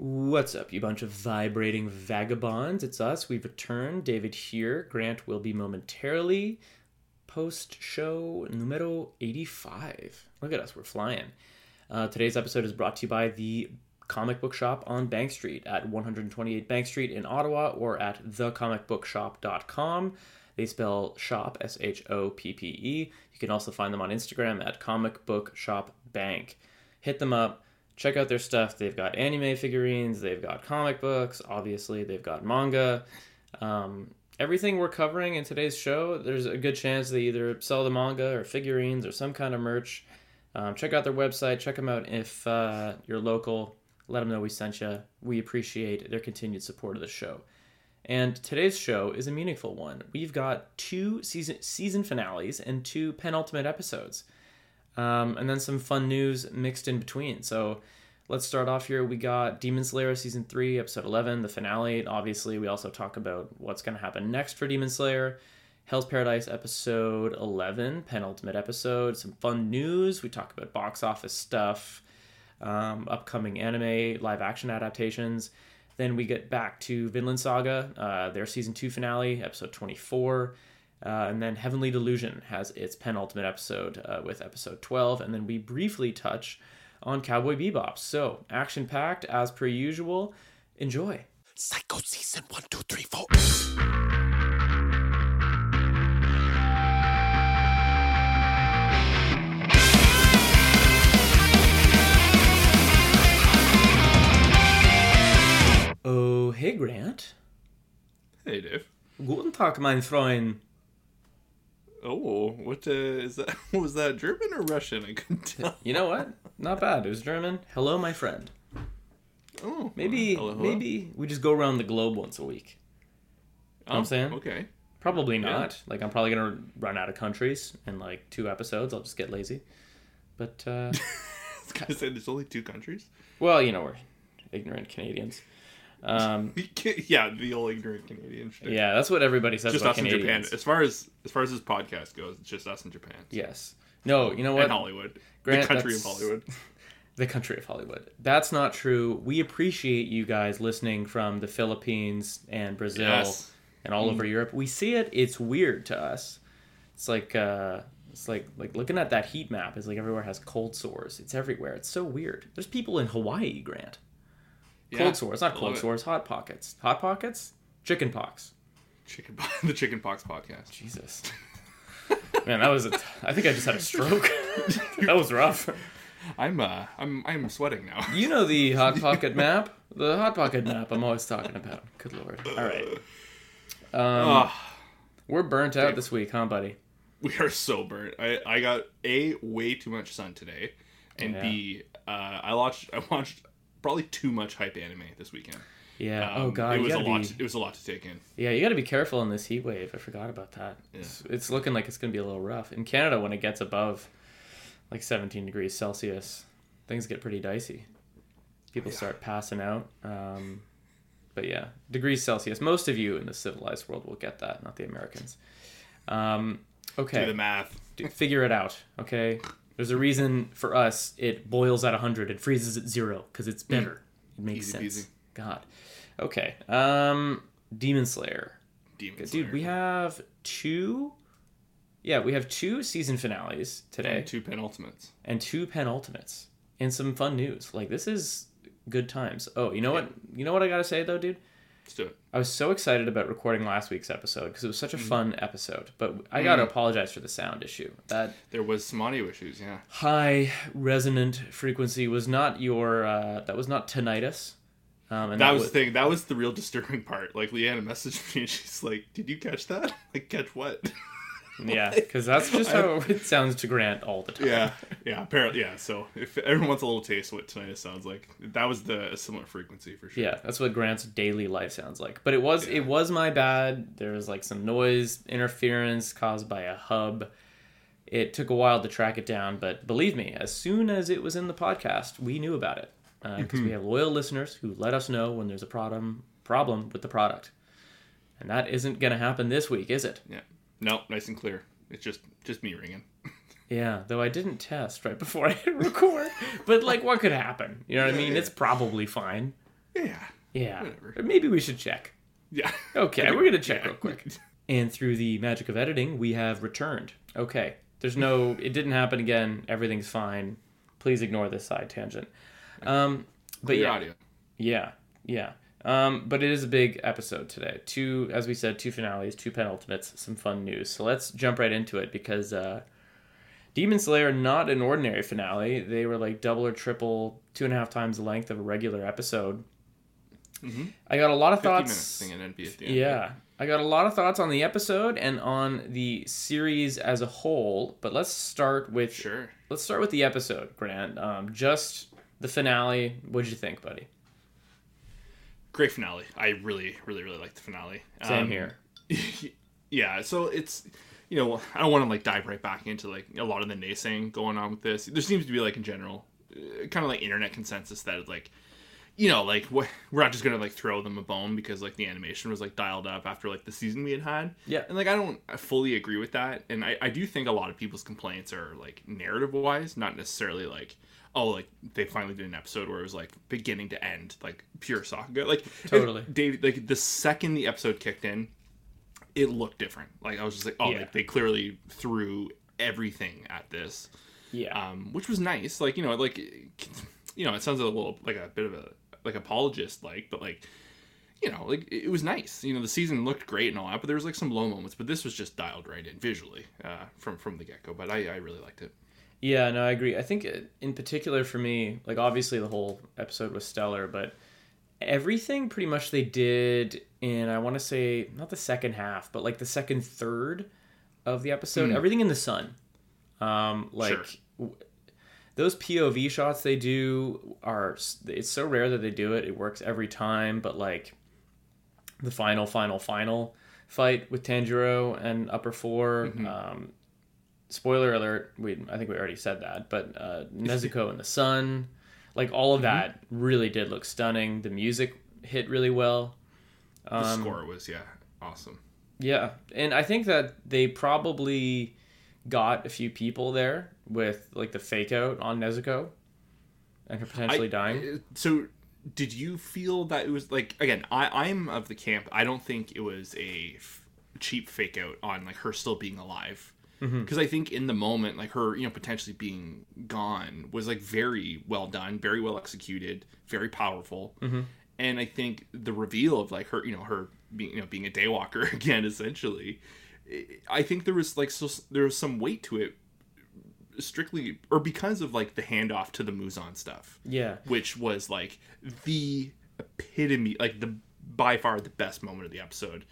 What's up, you bunch of vibrating vagabonds? It's us. We've returned. David here. Grant will be momentarily. Post show numero 85. Look at us, we're flying. Uh, today's episode is brought to you by the comic book shop on Bank Street at 128 Bank Street in Ottawa or at thecomicbookshop.com. They spell shop S H O P P E. You can also find them on Instagram at Comic Book Shop Bank. Hit them up check out their stuff. They've got anime figurines, they've got comic books, obviously, they've got manga. Um, everything we're covering in today's show, there's a good chance they either sell the manga or figurines or some kind of merch. Um, check out their website, check them out if uh, you're local. Let them know we sent you. We appreciate their continued support of the show. And today's show is a meaningful one. We've got two season season finales and two penultimate episodes um, and then some fun news mixed in between. So let's start off here. We got Demon Slayer season three, episode eleven, the finale. Obviously, we also talk about what's going to happen next for Demon Slayer. Hell's Paradise episode 11, penultimate episode. Some fun news. We talk about box office stuff, um, upcoming anime live action adaptations. Then we get back to Vinland Saga, uh, their season two finale, episode 24. Uh, and then Heavenly Delusion has its penultimate episode uh, with episode 12. And then we briefly touch on Cowboy Bebop. So, action packed as per usual. Enjoy. Psycho season one, two, three, four. Oh, hey, Grant. Hey, Dave. Guten Tag, mein Freund. Oh, what uh, is that? Was that German or Russian? I couldn't tell. You know what? Not bad. It was German. Hello, my friend. Oh, Maybe, hello, hello. maybe we just go around the globe once a week. know what I'm saying? Okay. Probably not. Like, I'm probably gonna run out of countries in like two episodes. I'll just get lazy. But, uh, I was gonna say there's only two countries. well, you know, we're ignorant Canadians. Um, yeah, the old ignorant Canadian shit. yeah, that's what everybody says just about us in Japan. As far as as far as this podcast goes, it's just us in Japan. Yes. No, you know what? And Hollywood, Grant, the country of Hollywood. the country of Hollywood. That's not true. We appreciate you guys listening from the Philippines and Brazil Yes. and all over Europe. We see it. It's weird to us. It's like uh, it's like like looking at that heat map. It's like everywhere has cold sores. It's everywhere. It's so weird. There's people in Hawaii, Grant. Yeah, Cold sores, not cold sores. Hot pockets. Hot pockets. Chicken pox. Chicken, po- the Chicken Pox podcast. Jesus. Man, that was a. I think I just had a stroke. that was rough. I'm uh, I'm I'm sweating now. You know the hot pocket map, the hot pocket map. I'm always talking about. Good lord. All right. Um, Ah, we're burnt out this week, huh, buddy? we are so burnt. I I got a way too much sun today, and Yeah. b uh, I watched I watched probably too much hype anime this weekend. Yeah. Um, oh god. it was a lot. Be, It was a lot to take in. yeah, you got to be careful in this heat wave. I forgot about that. It's, it's looking like it's gonna be a little rough in Canada when it gets above like 17 degrees Celsius. Things get pretty dicey. People start passing out. Um, but yeah, degrees Celsius. Most of you in the civilized world will get that, not the Americans. Um, okay. Do the math. D- figure it out okay there's a reason for us it boils at 100 and freezes at zero because it's better. It makes. Easy sense. peasy. god. Okay um demon slayer. Demon dude Slayer. we have two yeah we have two season finales today. And two penultimates. and two penultimates. And some fun news. Like this is good times. Oh you know what you know what i gotta say though dude Let's do it. I was so excited about recording last week's episode because it was such Mm-hmm. a fun episode. But I got to apologize for the sound issue. That There was some audio issues. Yeah. high resonant frequency was not your uh, that was not tinnitus um, and That was the thing. That was the real disturbing part. Like Leanna messaged me and she's like, "Did you catch that? Like catch what?" yeah because that's just how it sounds to grant all the time yeah. Yeah. Apparently. Yeah. So if everyone wants a little taste of what tinnitus sounds like, that was the a similar frequency for sure. yeah that's what grant's daily life sounds like but it was Yeah. it was my bad there was like some noise interference caused by a hub it took a while to track it down but believe me as soon as it was in the podcast we knew about it uh, because mm-hmm. we have loyal listeners who let us know when there's a problem problem with the product and that isn't going to happen this week is it Yeah. No, nice and clear. It's just just me ringing. Yeah, though I didn't test right before I hit record. but like, what could happen? You know what I mean? Yeah, It's probably fine. Yeah. Yeah. Whatever. Maybe we should check. Yeah. Okay, we're gonna check Yeah. real quick. And through the magic of editing, we have returned. Okay. There's no it didn't happen again. Everything's fine. Please ignore this side tangent. Um but Clear yeah. audio. Yeah, yeah. Um, but it is a big episode today. Two, as we said, two finales, two penultimates, some fun news. So let's jump right into it because uh, Demon Slayer not an ordinary finale. They were like double or triple, two and a half times the length of a regular episode. I got a lot of thoughts. thing and then be at end. Yeah. I got a lot of thoughts on the episode and on the series as a whole, but let's start with Sure. let's start with the episode, Grant. Um, just the finale. What'd you think, buddy? Great finale. I really, really, really like the finale. Same Um, here. yeah so it's you know i don't want to like dive right back into like a lot of the naysaying going on with this there seems to be like in general uh, kind of like internet consensus that it's like you know like we're not just gonna like throw them a bone because like the animation was like dialed up after like the season we had had Yeah. and like i don't fully agree with that and i, I do think a lot of people's complaints are like narrative wise not necessarily like oh like they finally did an episode where it was like beginning to end like pure sakuga like Totally. Like the second the episode kicked in it looked different. Like I was just like, oh, Yeah. like they clearly threw everything at this, Yeah. um, which was nice. Like you know, like you know, it sounds a little like a bit of a like apologist like, but like you know, like it was nice. You know, the season looked great and all that, but there was like some low moments. But this was just dialed right in visually uh, from from the get go. But I, I really liked it. Yeah, no, I agree. I think in particular for me, like obviously the whole episode was stellar, but everything pretty much they did in I want to say not the second half, but like the second third of the episode, everything in the sun. Um like Sure. w- those POV shots they do are it's so rare that they do it. It works every time, but like the final final final fight with Tanjiro and Upper 4 um spoiler alert we i think we already said that but uh nezuko and the sun like all of that really did look stunning the music hit really well The Um, score was yeah awesome. yeah and i think that they probably got a few people there with like the fake out on nezuko and her potentially I- dying uh, So, did you feel that it was like again? I I'm of the camp. I don't think it was a f- cheap fake out on like her still being alive. Mm-hmm. Because I think in the moment, like her, you know, potentially being gone was like very well done, very well executed, very powerful. Mm-hmm. And I think the reveal of like her, you know, her being, you know, being a daywalker again, essentially, I- I think there was like so there was some weight to it, strictly or because of like the handoff to the Muzan stuff yeah which was like the epitome, like the by far the best moment of the episode.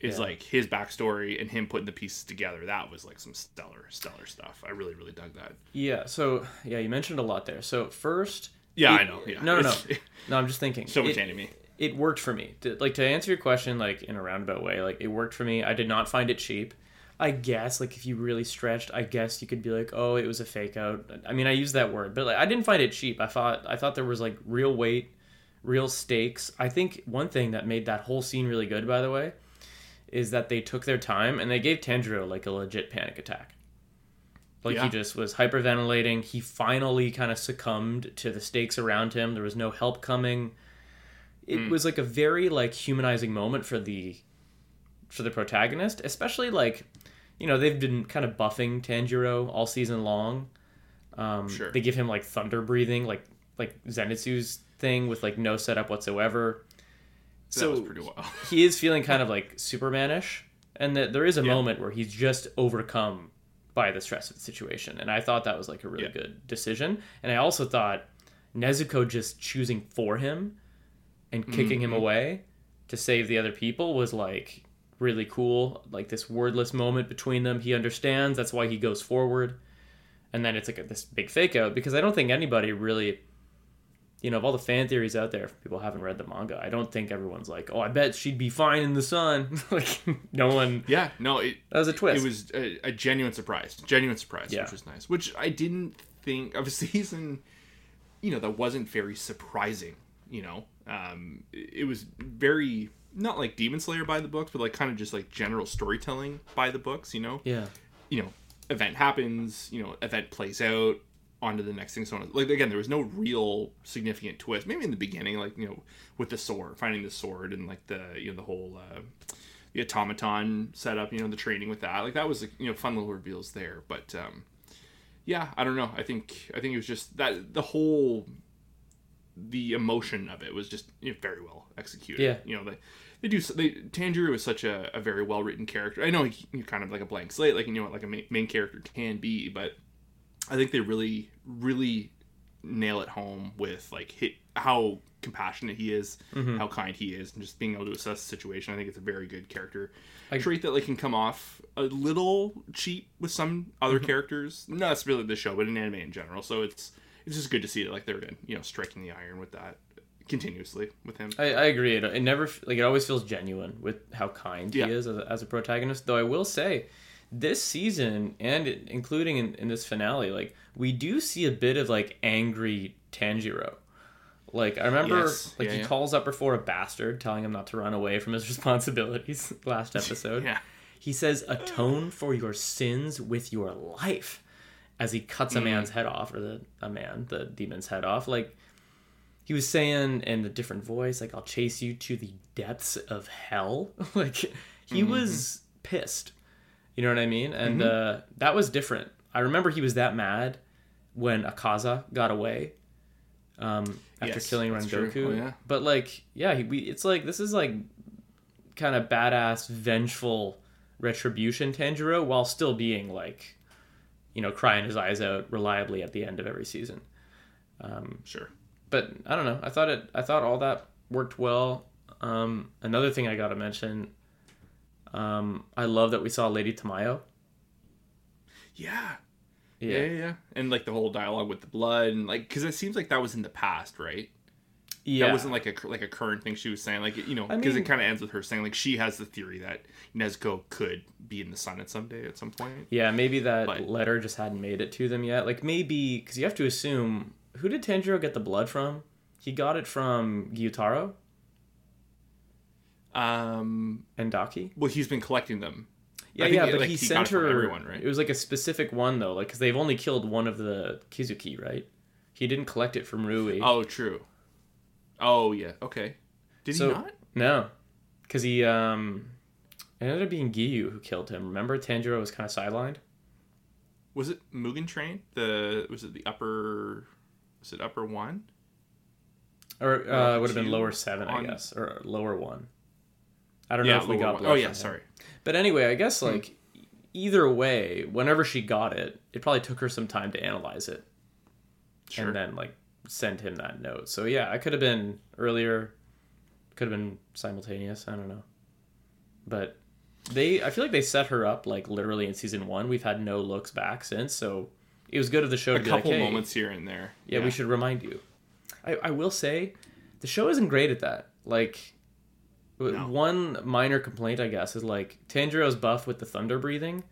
Is Yeah. like his backstory and him putting the pieces together. That was like some stellar, stellar stuff. I really, really dug that. yeah so yeah you mentioned a lot there so first Yeah, it- I know. Yeah, no no no no i'm just thinking so much It- anime. it worked for me. Like to answer your question, like in a roundabout way, like it worked for me. I did not find it cheap. I guess like if you really stretched, I guess you could be like, oh, it was a fake out. I mean, I use that word, but like I didn't find it cheap. I thought I thought there was like real weight, real stakes. I think one thing that made that whole scene really good, by the way, is that they took their time and they gave Tanjiro like a legit panic attack. Like Yeah. he just was hyperventilating. He finally kind of succumbed to the stakes around him. There was no help coming it was like a very like humanizing moment for the for the protagonist especially like you know they've been kind of buffing tanjiro all season long um Sure. they give him like thunder breathing like like zenitsu's thing with like no setup whatsoever so was pretty well. he is feeling kind of like supermanish and that there is a Yeah. moment where he's just overcome by the stress of the situation and i thought that was like a really Yeah. good decision and i also thought nezuko just choosing for him and kicking Mm-hmm. him away to save the other people was like really cool like this wordless moment between them he understands that's why he goes forward and then it's like a, this big fake out because i don't think anybody really you know, of all the fan theories out there, people haven't read the manga, I don't think everyone's like, "Oh, I bet she'd be fine in the sun." like, no one. Yeah, no, it That was a twist. it was a, a genuine surprise, genuine surprise, Yeah. which was nice. Which I didn't think of a season, you know, that wasn't very surprising. You know, um, it was very not like Demon Slayer by the books, but like kind of just like general storytelling by the books. You know, Yeah, you know, event happens, you know, event plays out, onto the next thing. So on. like again, there was no real significant twist. Maybe in the beginning, like you know, with the sword, finding the sword, and like the you know the whole uh, the automaton setup. You know, the training with that. Like that was like, you know fun little reveals there. But um, yeah, I don't know. I think I think it was just that the whole the emotion of it was just you know, very well executed. Yeah. you know they they do they Tanjiro is such a, a very well written character. I know he, he's kind of like a blank slate, like you know what like a main, main character can be, but I think they really really nail it home with like hit how compassionate he is, how kind he is, and just being able to assess the situation. I think it's a very good character I- trait that like can come off a little cheap with some other Mm-hmm. characters. Not necessarily the show, but in anime in general. So it's it's just good to see that like they're you know striking the iron with that continuously with him. I, I agree. It, it never like it always feels genuine with how kind Yeah. he is as a, as a protagonist. Though I will say, this season and including in, in this finale, like we do see a bit of like angry Tanjiro. Like I remember, Yes. like Yeah, he yeah. calls Upper Four a bastard, telling him not to run away from his responsibilities. Last episode, Yeah. he says, "Atone for your sins with your life," as he cuts Mm. a man's head off, or the a man, the demon's head off. Like he was saying in a different voice, like "I'll chase you to the depths of hell." like he Mm-hmm. was pissed. You know what I mean? And uh, that was different. I remember he was that mad when Akaza got away um, after Yes, killing. Rengoku. Oh, yeah. But like, yeah, he, we, it's like this is like kind of badass, vengeful retribution Tanjiro, while still being like, you know, crying his eyes out reliably at the end of every season. Sure. But I don't know. I thought it. I thought all that worked well. Um, another thing I got to mention. Um, I love that we saw Lady Tamayo. Yeah. Yeah, yeah, yeah. And like the whole dialogue with the blood and like cuz it seems like that was in the past, right? yeah. That wasn't like a like a current thing she was saying like you know I because mean- it kind of ends with her saying like she has the theory that Nezuko could be in the sun at some day at some point. Yeah, maybe that But- letter just hadn't made it to them yet. Like maybe because you have to assume who did Tanjiro get the blood from? He got it from Gyutaro Um and Daki. well he's been collecting them. Yeah, yeah, but like, he, he sent her. everyone, right? It was like a specific one though, like because they've only killed one of the Kizuki, right? He didn't collect it from Rui. Oh, true. Oh yeah. Okay. Did so he not? no, because he um, it ended up being Giyu who killed him. Remember, Tanjiro was kind of sidelined. Was it Mugen Train? The was it the upper? Was it upper one? Or uh, it would have been lower seven, I guess, or lower one. I don't know if we got blood Oh yeah, sorry. But anyway, I guess Hmm. like either way, whenever she got it, it probably took her some time to analyze it Sure. and then like send him that note. So yeah, I could have been earlier, could have been simultaneous. I don't know, but they, I feel like they set her up like literally in season one. We've had no looks back since, so it was good of the show a to be like, couple hey, moments here and there. yeah, we should remind you. I, I will say, the show isn't great at that. Like, No. one minor complaint, I guess, is like Tanjiro's buff with the thunder breathing,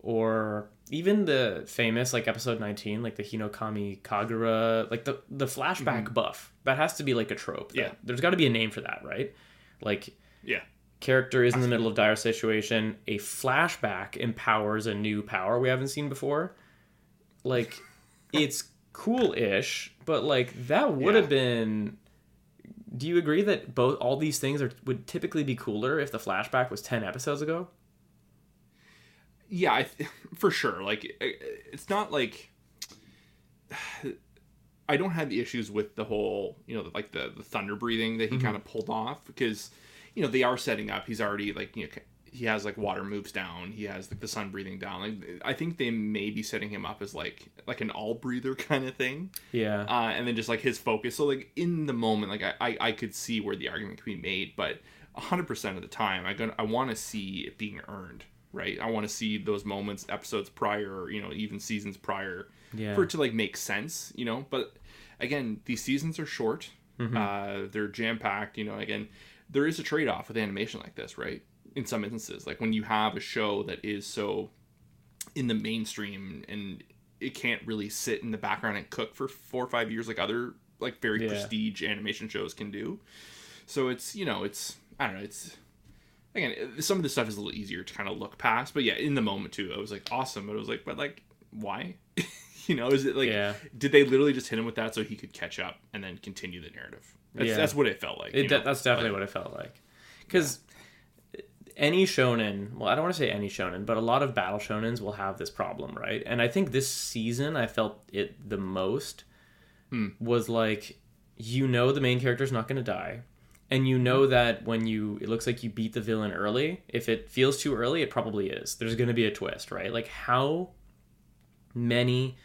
or even the famous like episode nineteen, like the Hinokami Kagura, like the the flashback buff. That has to be like a trope. Mm-hmm. Yeah. there's got to be a name for that, right? Like Yeah. character is in the middle of dire situation a flashback empowers a new power we haven't seen before like it's cool-ish but like that would Yeah. have been do you agree that both all these things are would typically be cooler if the flashback was 10 episodes ago Yeah, I th- for sure. Like uh, it's not like I don't have the issues with the whole, you know, like the the thunder breathing that he mm-hmm. kind of pulled off because you know, they are setting up. He's already like, you know, he has like water moves down. He has like the sun breathing down. Like I think they may be setting him up as like like an all breather kind of thing. yeah uh, and then just like his focus. So like in the moment, like I, I, I could see where the argument could be made, but hundred percent of the time, I gonna I want to see it being earned, right? I want to see those moments, episodes prior, you know, even seasons prior, Yeah. for it to like make sense, you know. But again, these seasons are short. Uh, they're jam packed. You know, again, there is a trade off with animation like this, right? In some instances, like when you have a show that is so in the mainstream and it can't really sit in the background and cook for four or five years like other like very Yeah. prestige animation shows can do. So it's you know it's I don't know it's again some of the stuff is a little easier to kind of look past, but yeah, in the moment too, I was like awesome, but it was like but like why? you know, is it like Yeah. did they literally just hit him with that so he could catch up and then continue the narrative? That's, Yeah. that's what it felt like. It, that's definitely what it felt like. Because any shonen, well, I don't want to say any shonen, but a lot of battle shonens will have this problem, right? And I think this season I felt it the most hmm. was like, you know, the main character's not going to die. And you know that when you, it looks like you beat the villain early. If it feels too early, it probably is. There's going to be a twist, right? Like, how many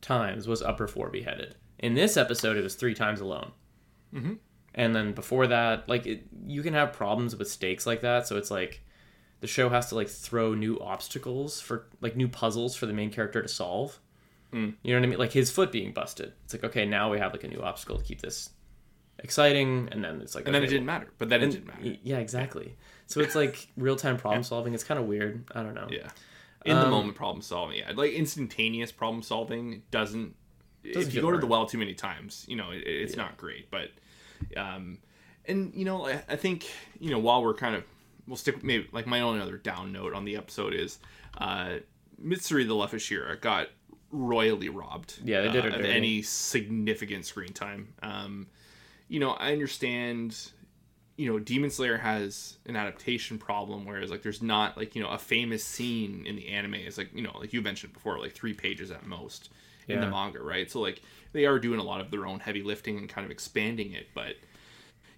times was Upper Four beheaded? In this episode, it was three times alone mm-hmm. And then before that like it, you can have problems with stakes like that so it's like the show has to like throw new obstacles for like new puzzles for the main character to solve you know what i mean like his foot being busted it's like okay now we have like a new obstacle to keep this exciting and then it's like and then it didn't matter. But then it didn't matter. yeah exactly so it's like real-time problem solving it's kind of weird i don't know Yeah. In the Um, moment problem solving, yeah. Like instantaneous problem solving doesn't. Doesn't if you go to the well too many times, you know, it, it's not great. But, um, and you know, I, I think you know while we're kind of we'll stick maybe like my only other down note on the episode is, uh, Mitsuri the Love Hashira got royally robbed. Yeah, they did uh, of any significant screen time. Um, you know, I understand you know, Demon Slayer has an adaptation problem, whereas like there's not like you know a famous scene in the anime is like you know like you mentioned before like three pages at most in the manga, right? So like they are doing a lot of their own heavy lifting and kind of expanding it, but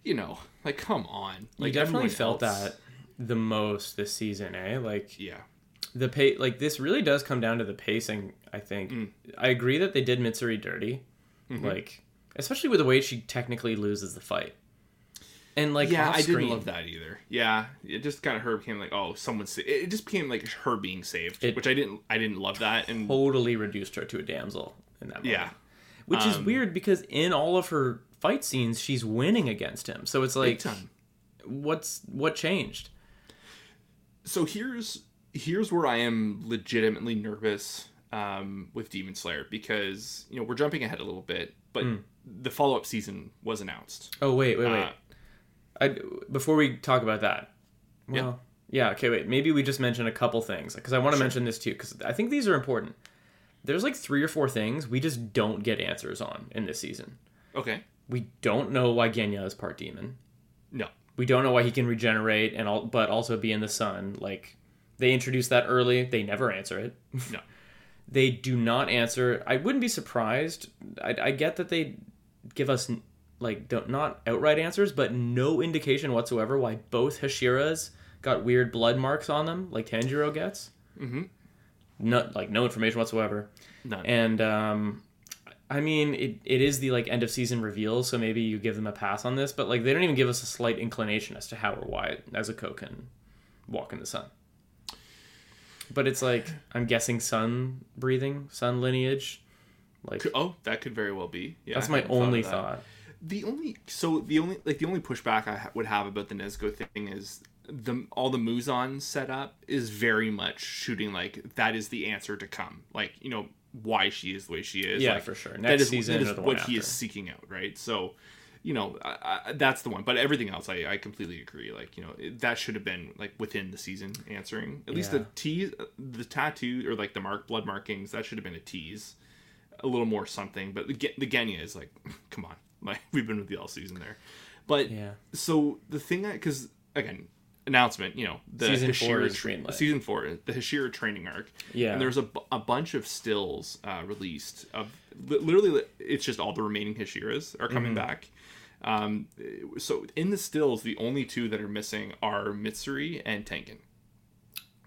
you know, like come on, you definitely felt else- that the most this season eh like Yeah, the pay like this really does come down to the pacing i think Mm. i agree that they did mitsuri dirty Mm-hmm. like especially with the way she technically loses the fight and like yeah, I didn't love that either. Yeah, it just kind of her became like oh someone sa- it just became like her being saved, It- which I didn't I didn't love that and totally reduced her to a damsel in that moment. yeah. Which is Um, weird because in all of her fight scenes she's winning against him. So it's like what's what changed? So here's here's where I am legitimately nervous um, with Demon Slayer because you know we're jumping ahead a little bit, but Hmm. the follow up season was announced. oh wait wait wait. Uh, I, before we talk about that Yeah. well yeah okay wait. Maybe we just mention a couple things because i want to mention this too because i think these are important there's like three or four things we just don't get answers on in this season. Okay, we don't know why genya is part demon. No, we don't know why he can regenerate and all but also be in the sun. Like they introduced that early they never answer it. No, they do not answer. I wouldn't be surprised. I, I get that they give us like don't, not outright answers but no indication whatsoever why both hashiras got weird blood marks on them like tanjiro gets. Mm-hmm. Not like no information whatsoever none. and um i mean it, it is the like end of season reveal so maybe you give them a pass on this but like they don't even give us a slight inclination as to how or why Nezuko can walk in the sun but it's like i'm guessing sun breathing sun lineage like oh, that could very well be. Yeah, that's my only thought The only so the only like the only pushback I would have about the Nezuko thing is the all the Muzan setup is very much shooting like that is the answer to come. Like you know why she is the way she is. Yeah, like, for sure. Next is, season that is what he is seeking out, right? So. You know, I, I, that's the one. But everything else, I, I completely agree. Like, you know, it, that should have been like within the season answering. At least Yeah. the tease, the tattoo or like the mark blood markings, that should have been a tease a little more something. But the, the Genya is like, come on, like we've been with you all season there. But Yeah. so the thing that because again announcement, you know, the Season four Hashira tra- season four, the Hashira training arc. Yeah. and there's a, a bunch of stills uh, released of li- literally it's just all the remaining Hashiras are coming Mm-hmm. back. Um, so in the stills, the only two that are missing are Mitsuri and Tengen.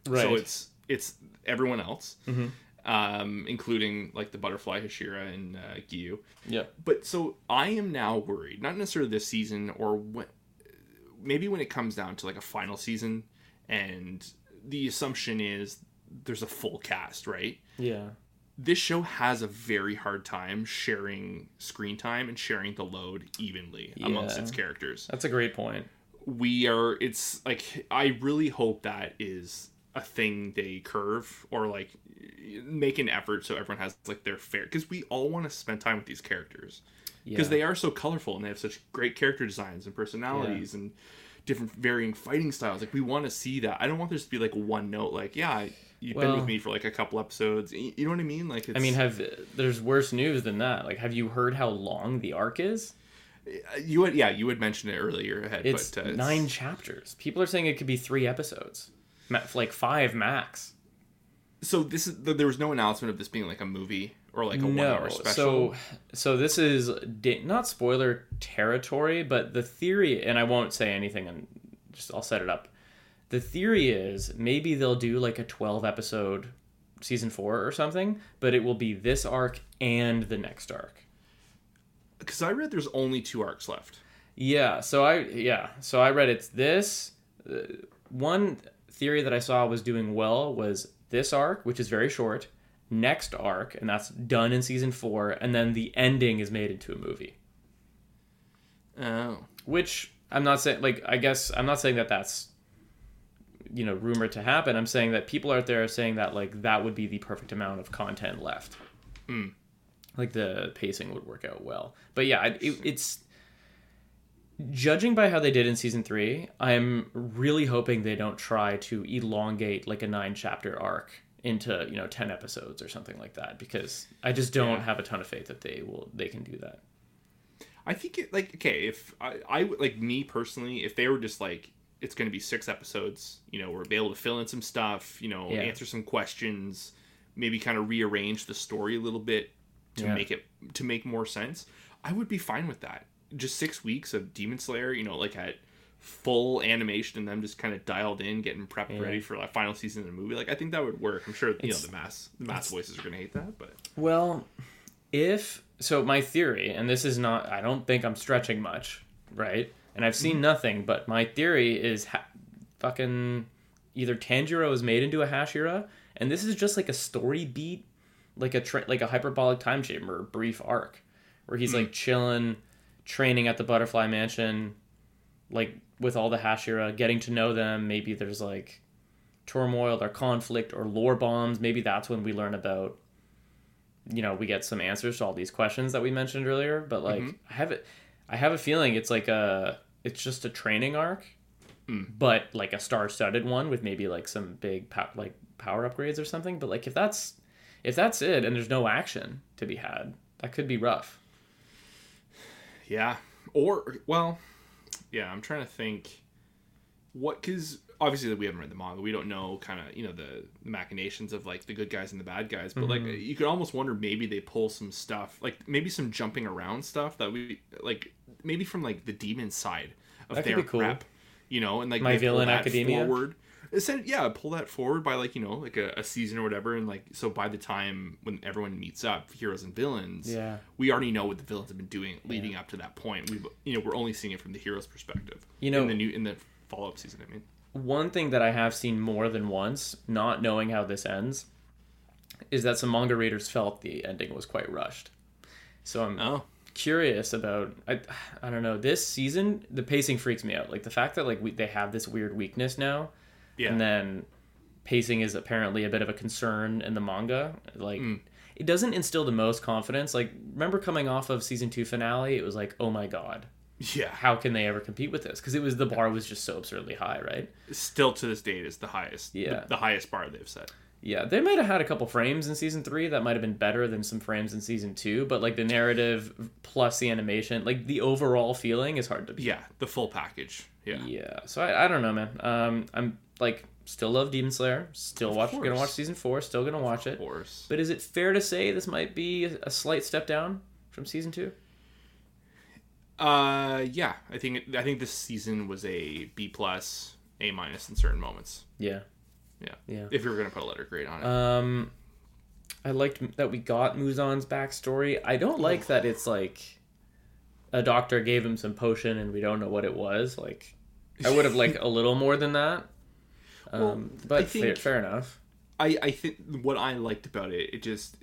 right So it's it's everyone else, Mm-hmm. um, including like the butterfly Hashira and uh, Giyu. yeah But so I am now worried, not necessarily this season or when, maybe when it comes down to like a final season, and the assumption is there's a full cast, right? yeah. This show has a very hard time sharing screen time and sharing the load evenly amongst its characters. That's a great point. We are it's like i really hope that is a thing they curve or like make an effort so everyone has like their fair because we all want to spend time with these characters because Yeah. they are so colorful and they have such great character designs and personalities and different varying fighting styles like we want to see that i don't want this to be like one note like yeah you've been with me for like a couple episodes. You know what I mean? Like, it's, I mean, have there's worse news than that. Like, have you heard how long the arc is? you had yeah, you had mentioned it earlier ahead, It's but uh, it's- nine chapters. People are saying it could be three episodes, like five max. So this is there was no announcement of this being like a movie or like a one no, hour special. so so this is da- not spoiler territory, but the theory, and I won't say anything, and just I'll set it up. The theory is maybe they'll do like a twelve episode season four or something, but it will be this arc and the next arc. because I read there's only two arcs left. Yeah, so I yeah, so I read it's this uh, one theory that I saw was doing well was this arc, which is very short, next arc, and that's done in season 4, and then the ending is made into a movie. Oh, Which I'm not saying like I guess I'm not saying that that's you know rumored to happen. I'm saying that people out there are saying that like that would be the perfect amount of content left. Hmm. Like the pacing would work out well. But yeah, it, it, it's judging by how they did in season three. I'm really hoping they don't try to elongate like a nine chapter arc into you know ten episodes or something like that because I just don't Yeah. have a ton of faith that they will they can do that. I think it like okay if I I like me personally if they were just like it's going to be six episodes you know we're able to fill in some stuff you know Yeah. answer some questions maybe kind of rearrange the story a little bit to Yeah. make it to make more sense I would be fine with that just six weeks of Demon Slayer you know like at full animation and them just kind of dialed in getting prepped Yeah. ready for like final season of the movie like I think that would work I'm sure you know the mass the mass voices are going to hate that but Well, if so, my theory, and this is not, I don't think I'm stretching much, right? And I've seen mm-hmm. nothing, but my theory is ha- fucking either Tanjiro is made into a Hashira, and this is just like a story beat, like a tra- like a hyperbolic time chamber brief arc, where he's like mm-hmm. chilling, training at the Butterfly Mansion, like with all the Hashira, getting to know them. Maybe there's like turmoil or conflict or lore bombs. Maybe that's when we learn about you know we get some answers to all these questions that we mentioned earlier but like mm-hmm. i have it i have a feeling it's like a it's just a training arc hmm. but like a star-studded one with maybe like some big pow- like power upgrades or something but like if that's if that's it and there's no action to be had that could be rough Yeah. Or well, yeah. I'm trying to think what because obviously we haven't read the manga. We don't know kind of you know the, the machinations of like the good guys and the bad guys. But Mm-hmm. like you could almost wonder maybe they pull some stuff like maybe some jumping around stuff that we like maybe from like the demon side of That their be cool. prep. You know, and like My Villain Academia? forward. Instead, yeah, pull that forward by like you know like a, a season or whatever, and like so by the time when everyone meets up, heroes and villains, Yeah. we already know what the villains have been doing leading up to that point. We, you know, we're only seeing it from the hero's perspective. You know- in the new in the follow up season. I mean, one thing that i have seen more than once not knowing how this ends is that some manga readers felt the ending was quite rushed so i'm oh, curious about I I don't know this season the pacing freaks me out like the fact that like we, they have this weird weakness now yeah, and then pacing is apparently a bit of a concern in the manga like Hmm. it doesn't instill the most confidence like remember coming off of season 2 finale it was like oh my god yeah. how can they ever compete with this because it was the bar was just so absurdly high right Still to this date is the highest. Yeah. the, the highest bar they've set. Yeah, they might have had a couple frames in season three that might have been better than some frames in season two, but like the narrative plus the animation, like the overall feeling is hard to beat. Yeah, the full package. Yeah, Yeah, so I, I don't know, man. Um, I'm like still love Demon Slayer, still watch, gonna watch season four, still gonna watch of it. course. But is it fair to say this might be a slight step down from season two? Uh, yeah, I think I think this season was a B plus, A minus in certain moments. Yeah. Yeah, Yeah. If you were gonna put a letter grade on it, Um, I liked that we got Muzan's backstory. I don't like that it's like a doctor gave him some potion and we don't know what it was. Like, I would have liked a little more than that. Um, Well, but I fair, think- fair enough. I I think what I liked about it, it just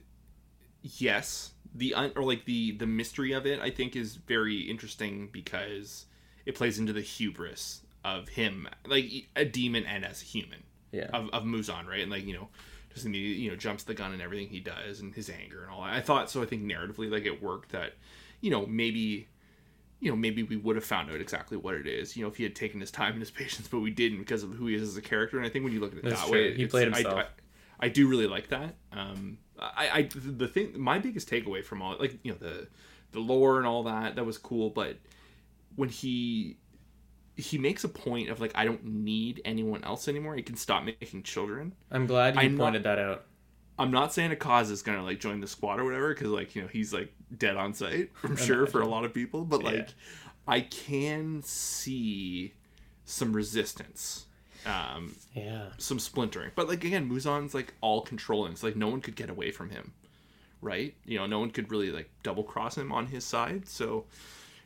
yes, the un, or like the the mystery of it, I think is very interesting because it plays into the hubris of him, like a demon and as a human Yeah. of of Muzan, right? And like you know, just immediately you know jumps the gun and everything he does and his anger and all that. I thought so. I think narratively, like it worked that you know maybe. You know, maybe we would have found out exactly what it is. You know, if he had taken his time and his patience, but we didn't because of who he is as a character. And I think when you look at it That's that true. way, He played I- himself. I, I do really like that. Um, I, I the thing, my biggest takeaway from all like you know the the lore and all that that was cool, but when he he makes a point of like I don't need anyone else anymore. He can stop making children. I'm glad you I'm not- pointed that out. I'm not saying Akaza is gonna like join the squad or whatever because like you know he's like dead on sight. I'm sure for a lot of people, but like I can see some resistance, um, Yeah. some splintering. But like again, Muzan's like all controlling. It's like no one could get away from him, right? You know, no one could really like double cross him on his side. So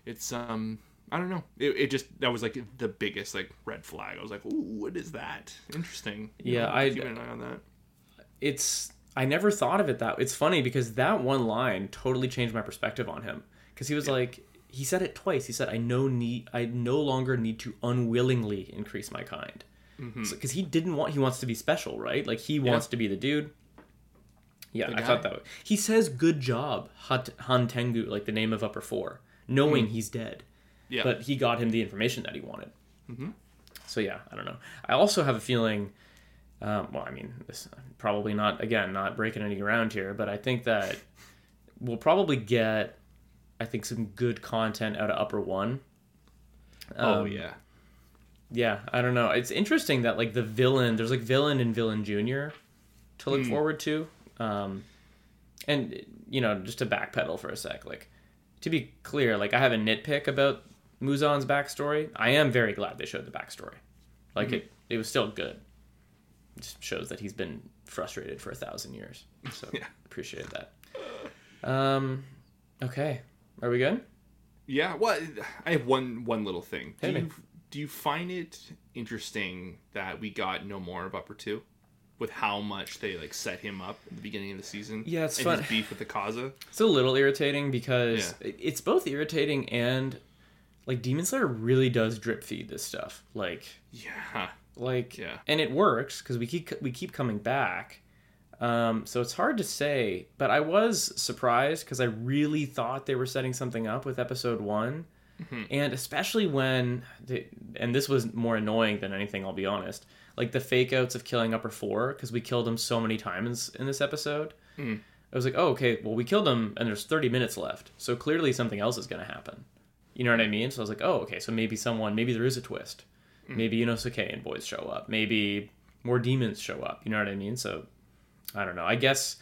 it's um. I don't know. It, it just that was like the biggest like red flag. I was like, "Ooh, what is that? Interesting." You Yeah, know, I- keep an eye on that. it's I never thought of it that it's funny because that one line totally changed my perspective on him because he was like he said it twice he said I no need I no longer need to unwillingly increase my kind because he didn't want he wants to be special right like he wants to be the dude yeah I thought that was, he says good job Han, Hantengu like the name of upper four knowing he's dead Yeah. but he got him the information that he wanted. Mm-hmm. So yeah, I don't know. I also have a feeling. Um, well, I mean, this probably not again not breaking any ground here, but I think that we'll probably get, I think, some good content out of Upper One. oh Um, yeah. Yeah, I don't know. It's interesting that like the villain, there's like villain and villain junior to look forward to. Um, and you know, just to backpedal for a sec, like to be clear, like I have a nitpick about Muzan's backstory. I am very glad they showed the backstory. Like it, it was still good. Just shows that he's been frustrated for a thousand years. So Yeah. appreciate that. Um, okay, are we good? Yeah, well, I have one one little thing. Do you do you find it interesting that we got no more of Upper Two, with how much they like set him up at the beginning of the season? Yeah, it's and fun. his beef with the Kaza. It's a little irritating because Yeah. it's both irritating and like Demon Slayer really does drip feed this stuff. Like Yeah, like Yeah. and it works because we keep we keep coming back. Um, so it's hard to say, but I was surprised because I really thought they were setting something up with episode one, and especially when the, and this was more annoying than anything. I'll be honest, like the fake outs of killing Upper Four because we killed him so many times in this episode. I was like, oh, okay, well, we killed him and there's 30 minutes left. So clearly something else is going to happen. You know what I mean? So I was like, oh, okay, so maybe someone, maybe there is a twist. Maybe Inosuke and boys show up. Maybe more demons show up. You know what I mean? So I don't know. I guess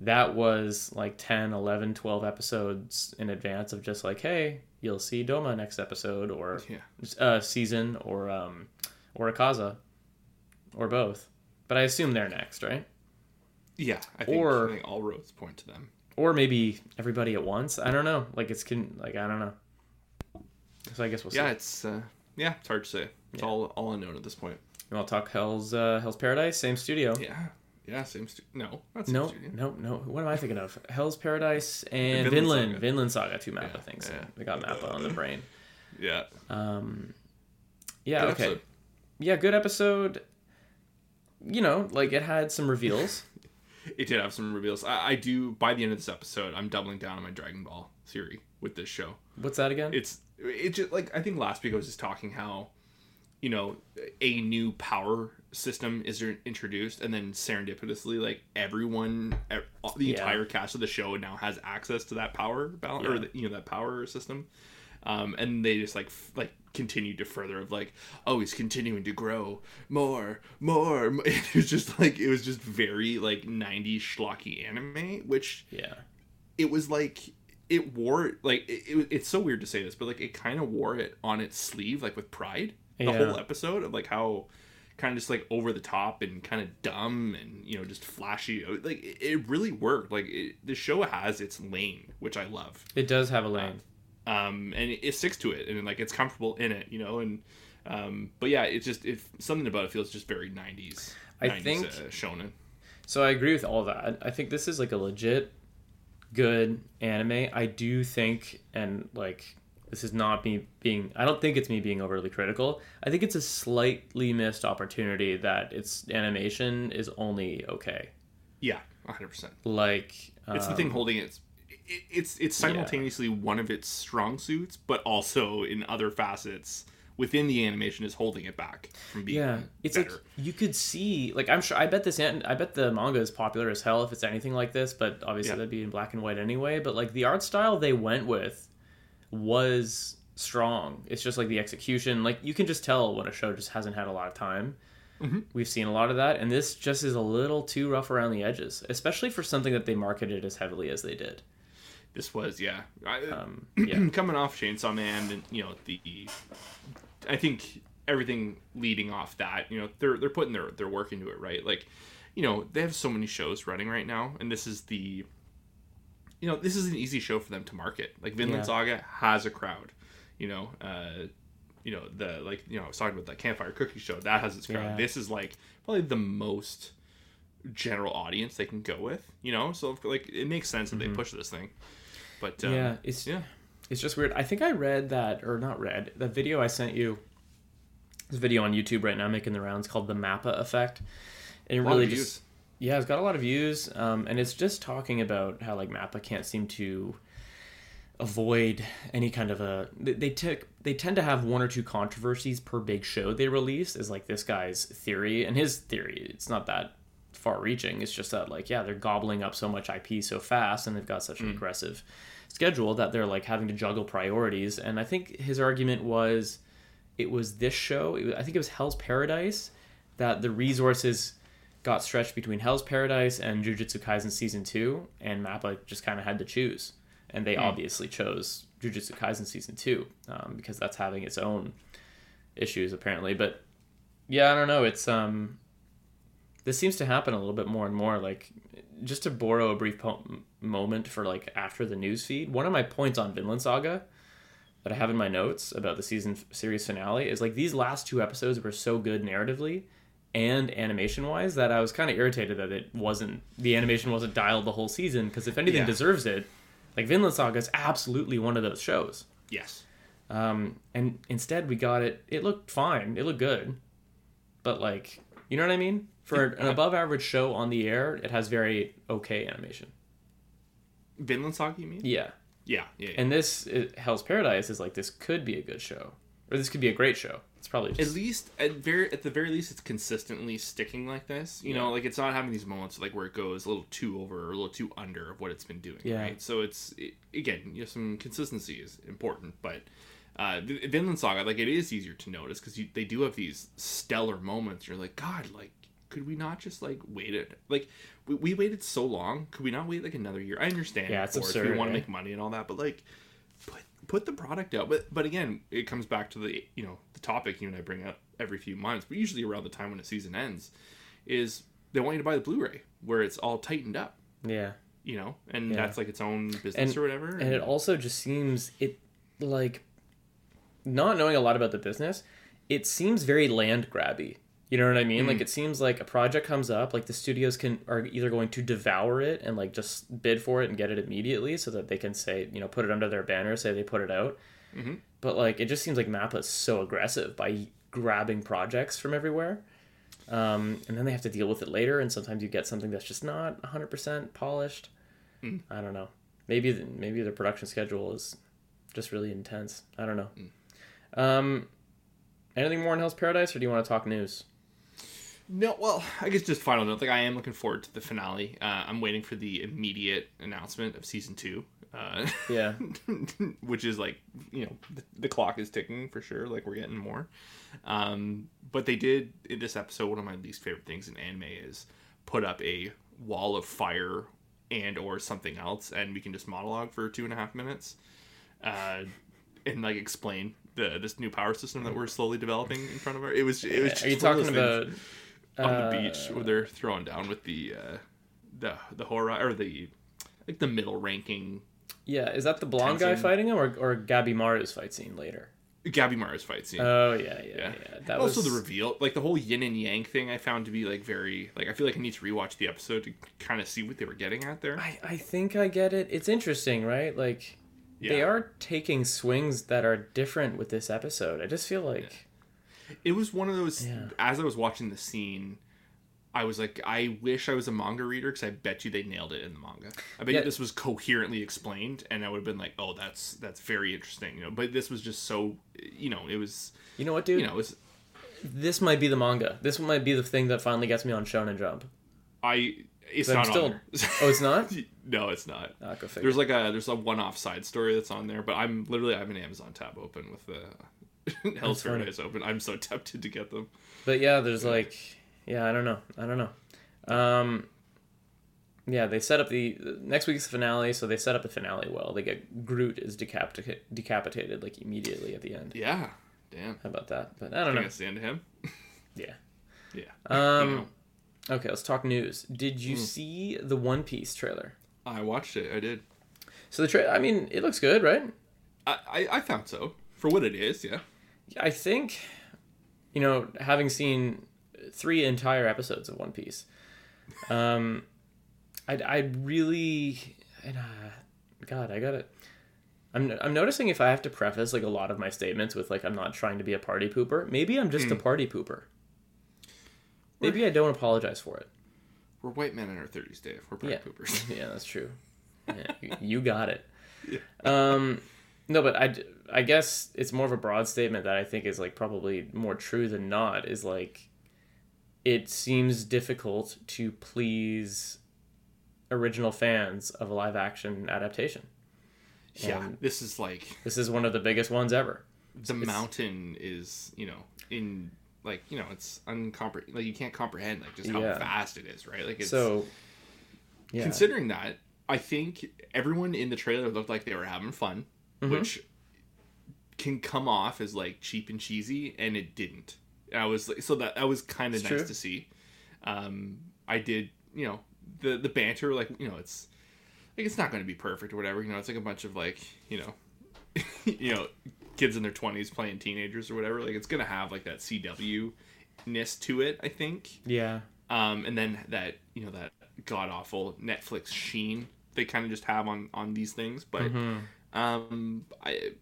that was like 10, 11, 12 episodes in advance of just like, hey, you'll see Doma next episode or Yeah. uh, season or um, or Akaza or both. But I assume they're next, right? yeah. I think, Or- I think all roads point to them. or maybe everybody at once. I don't know. Like it's can like I don't know. So I guess we'll see. Yeah, it's uh, yeah, it's hard to say. It's all all unknown at this point. You want to talk Hell's uh, Hell's Paradise? Same studio. Yeah, yeah, same. Stu- no, not No, studio. no, no. What am I thinking of? Hell's Paradise and Vinland Vinland. Saga. Vinland Saga, two Mappa Yeah, things. yeah. They got Mappa on the brain. Yeah, Um, yeah, Good okay. episode. Yeah, good episode. You know, like it had some reveals. it did have some reveals. I, I do. By the end of this episode, I'm doubling down on my Dragon Ball theory with this show. What's that again? it's it just like I think last week I was just talking how you know a new power system is introduced and then serendipitously like everyone the Yeah. entire cast of the show now has access to that power balance or the, you know that power system um, and they just like f- like continued to further of like oh he's continuing to grow more more it was just like it was just very like 90s schlocky anime which yeah. it was like it wore like it, it, it's so weird to say this but like it kind of wore it on its sleeve like with pride the Yeah. whole episode of like how kind of just like over the top and kind of dumb and you know just flashy like it, it really worked like it, the show has its lane which i love It does have a lane. um and it, it sticks to it and like it's comfortable in it you know and um but yeah it's just if something about it feels just very 90s I 90s, think- uh, shonen So I agree with all that. I think this is like a legit good anime. I do think and like this is not me being I don't think it's me being overly critical. I think it's a slightly missed opportunity that its animation is only okay. yeah 100% Like It's the um, thing holding it. it- It's it's simultaneously one of its strong suits, but also in other facets within the animation is holding it back from being Yeah, it's better. like you could see, like I'm sure, I bet this, I bet the manga is popular as hell if it's anything like this, but obviously Yeah. that'd be in black and white anyway. But like the art style they went with was strong. It's just like the execution, like you can just tell when a show just hasn't had a lot of time. Mm-hmm. We've seen a lot of that, and this just is a little too rough around the edges, especially for something that they marketed as heavily as they did. This was yeah. I, Um, yeah, coming off Chainsaw Man and you know the I think everything leading off that, you know, they're they're putting their their work into it, right? Like, you know, they have so many shows running right now and this is the you know, this is an easy show for them to market. Like Vinland Yeah. Saga has a crowd. You know, uh you know, the like you know, I was talking about that campfire cookie show, that has its crowd. Yeah. This is like probably the most general audience they can go with, you know? So like it makes sense that they push this thing. But um, Mm-hmm. yeah, it's yeah. It's just weird. I think I read that, or not read, the video I sent you. This video on YouTube right now making the rounds called the Mappa effect. And it really just views. yeah, it's got a lot of views, um, and it's just talking about how like Mappa can't seem to avoid any kind of a they, they took they tend to have one or two controversies per big show they release is like this guy's theory and his theory it's not that far reaching it's just that like yeah they're gobbling up so much ip so fast and they've got such an aggressive schedule that they're like having to juggle priorities and i think his argument was it was this show it was, i think it was hell's paradise that the resources got stretched between hell's paradise and jujutsu kaisen season 2 and mappa just kind of had to choose and they obviously chose jujutsu kaisen season 2 um, because that's having its own issues apparently but yeah i don't know it's um this seems to happen a little bit more and more like just to borrow a brief po- moment for like after the news feed one of my points on vinland saga that i have in my notes about the season f- series finale is like these last two episodes were so good narratively and animation wise that i was kind of irritated that it wasn't the animation wasn't dialed the whole season because if anything Yeah. deserves it like vinland saga is absolutely one of those shows Yes. um, and instead we got it. It looked fine. It looked good, but like, you know what I mean? For an above average show on the air, it has very okay animation. Vinland Saga, you mean? Yeah, Yeah, yeah. yeah. and this it, Hell's Paradise is like this could be a good show, or this could be a great show. It's probably at least at very at the very least it's consistently sticking like this you know like it's not having these moments like where it goes a little too over or a little too under of what it's been doing Yeah. right so it's it, again you know some consistency is important but uh vinland saga like it is easier to notice because they do have these stellar moments you're like god like could we not just like wait it like we, we waited so long could we not wait like another year i understand Yeah, it's course, we want to eh? make money and all that but like put put the product out. But but again, it comes back to the you know the topic you and I bring up every few months, but usually around the time when a season ends, is they want you to buy the Blu-ray where it's all tightened up, yeah. you know, and Yeah. that's like its own business And- or whatever. And it also just seems it like not knowing a lot about the business, it seems very land grabby. You know what I mean? Like it seems like a project comes up, like the studios can are either going to devour it and like just bid for it and get it immediately, so that they can say you know put it under their banner, say they put it out. But like it just seems like Mappa is so aggressive by grabbing projects from everywhere, um, and then they have to deal with it later. And sometimes you get something that's just not hundred percent polished. I don't know. Maybe the, maybe their production schedule is just really intense. I don't know. Um, anything more on Hell's Paradise, or do you want to talk news? No, well, I guess just final note. Like I am looking forward to the finale. Uh, I'm waiting for the immediate announcement of season two. Uh, Yeah. which is like you know the, the clock is ticking for sure like we're getting more um but they did in this episode one of my least favorite things in anime is put up a wall of fire and or something else and we can just monologue for two and a half minutes uh and like explain the this new power system that we're slowly developing in front of our it was it was just Are you talking about? On uh, the beach where they're throwing down with the uh the the horror or the like the middle ranking Yeah, is that the blonde guy fighting him, or or Gabimaru's fight scene later? Gabimaru's fight scene Oh yeah, yeah, yeah. Yeah. That also was the reveal like the whole yin and yang thing i found to be like very like i feel like i need to rewatch the episode to kind of see what they were getting at there I, I think I get it. It's interesting, right? Like they are taking swings that are different with this episode. I just feel like it was one of those Yeah. as i was watching the scene I was like, I wish I was a manga reader because I bet you they nailed it in the manga. I bet Yeah. you this was coherently explained, and I would have been like, oh, that's that's very interesting, you know. But this was just so, you know, it was, You know what, dude? you know, it was this might be the manga. This might be the thing that finally gets me on Shonen Jump. I. It's But I'm not still- on there. Oh, it's not. no, it's not. Ah, go figure. There's like a there's a one-off side story that's on there, but I'm literally I have an Amazon tab open with the Hell's. Paradise open. I'm so tempted to get them. But yeah, there's like, yeah, I don't know, I don't know. Um, yeah, they set up the next week's finale, so they set up the finale well. They get Groot is decapita- decapitated like immediately at the end. Yeah, damn. How about that? But I I don't think know. that's the end of him. Yeah. Yeah. Um. Know. Okay, let's talk news. Did you see the One Piece trailer? I watched it. I did. So the trailer, I mean, it looks good, right? I, I I found so for what it is. Yeah. I think, you know, having seen three entire episodes of One Piece, um, I I really, and, uh, God, I got it. I'm I'm noticing if I have to preface like a lot of my statements with like I'm not trying to be a party pooper. Maybe I'm just a party pooper. Maybe I don't apologize for it. We're white men in our thirties, Dave. We're party Yeah. poopers. Yeah, that's true. Yeah, you, you got it. Um, no, but I, I guess it's more of a broad statement that I think is like probably more true than not. Is like, it seems difficult to please original fans of a live action adaptation. yeah. And This is like this is one of the biggest ones ever. the mountain is you know in like you know it's uncompre like you can't comprehend like just how Yeah. vast it is right like it's So, yeah, considering that i think everyone in the trailer looked like they were having fun Mm-hmm. which can come off as like cheap and cheesy and it didn't i was like so that that was kind of nice true. to see um i did you know the the banter like you know it's like it's not going to be perfect or whatever you know it's like a bunch of like you know you know kids in their 20s playing teenagers or whatever like it's going to have like that cw ness to it i think yeah, um, and then that you know that god awful Netflix sheen they kind of just have on on these things. But Mm-hmm. um, I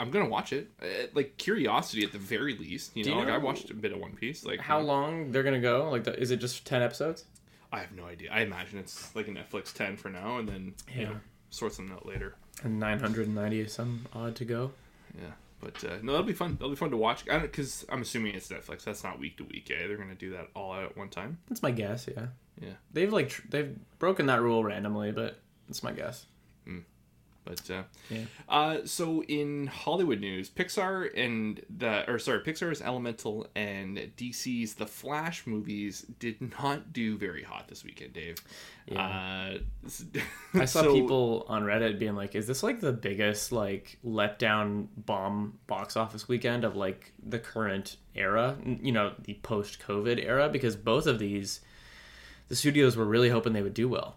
I'm gonna watch it. Uh, like curiosity at the very least. You know, you like I watched a bit of One Piece. Like how you know, long they're gonna go? Like, the, is it just ten episodes? I have no idea. I imagine it's like a Netflix ten for now, and then you know sort something out later. And nine hundred and ninety some odd to go. Yeah. But uh, no, that'll be fun. That'll be fun to watch. Because I'm assuming it's Netflix. That's not week to week. Eh? They're gonna do that all out at one time. That's my guess. Yeah. Yeah. They've like tr- they've broken that rule randomly, but it's my guess. But uh, Yeah. uh, so in Hollywood news, Pixar and the or sorry, Pixar's Elemental and DC's The Flash movies did not do very hot this weekend, Dave. Uh, s- I saw so- people on Reddit being like, "Is this like the biggest like letdown bomb box office weekend of like the current era? You know, the post-COVID era? Because both of these, the studios were really hoping they would do well,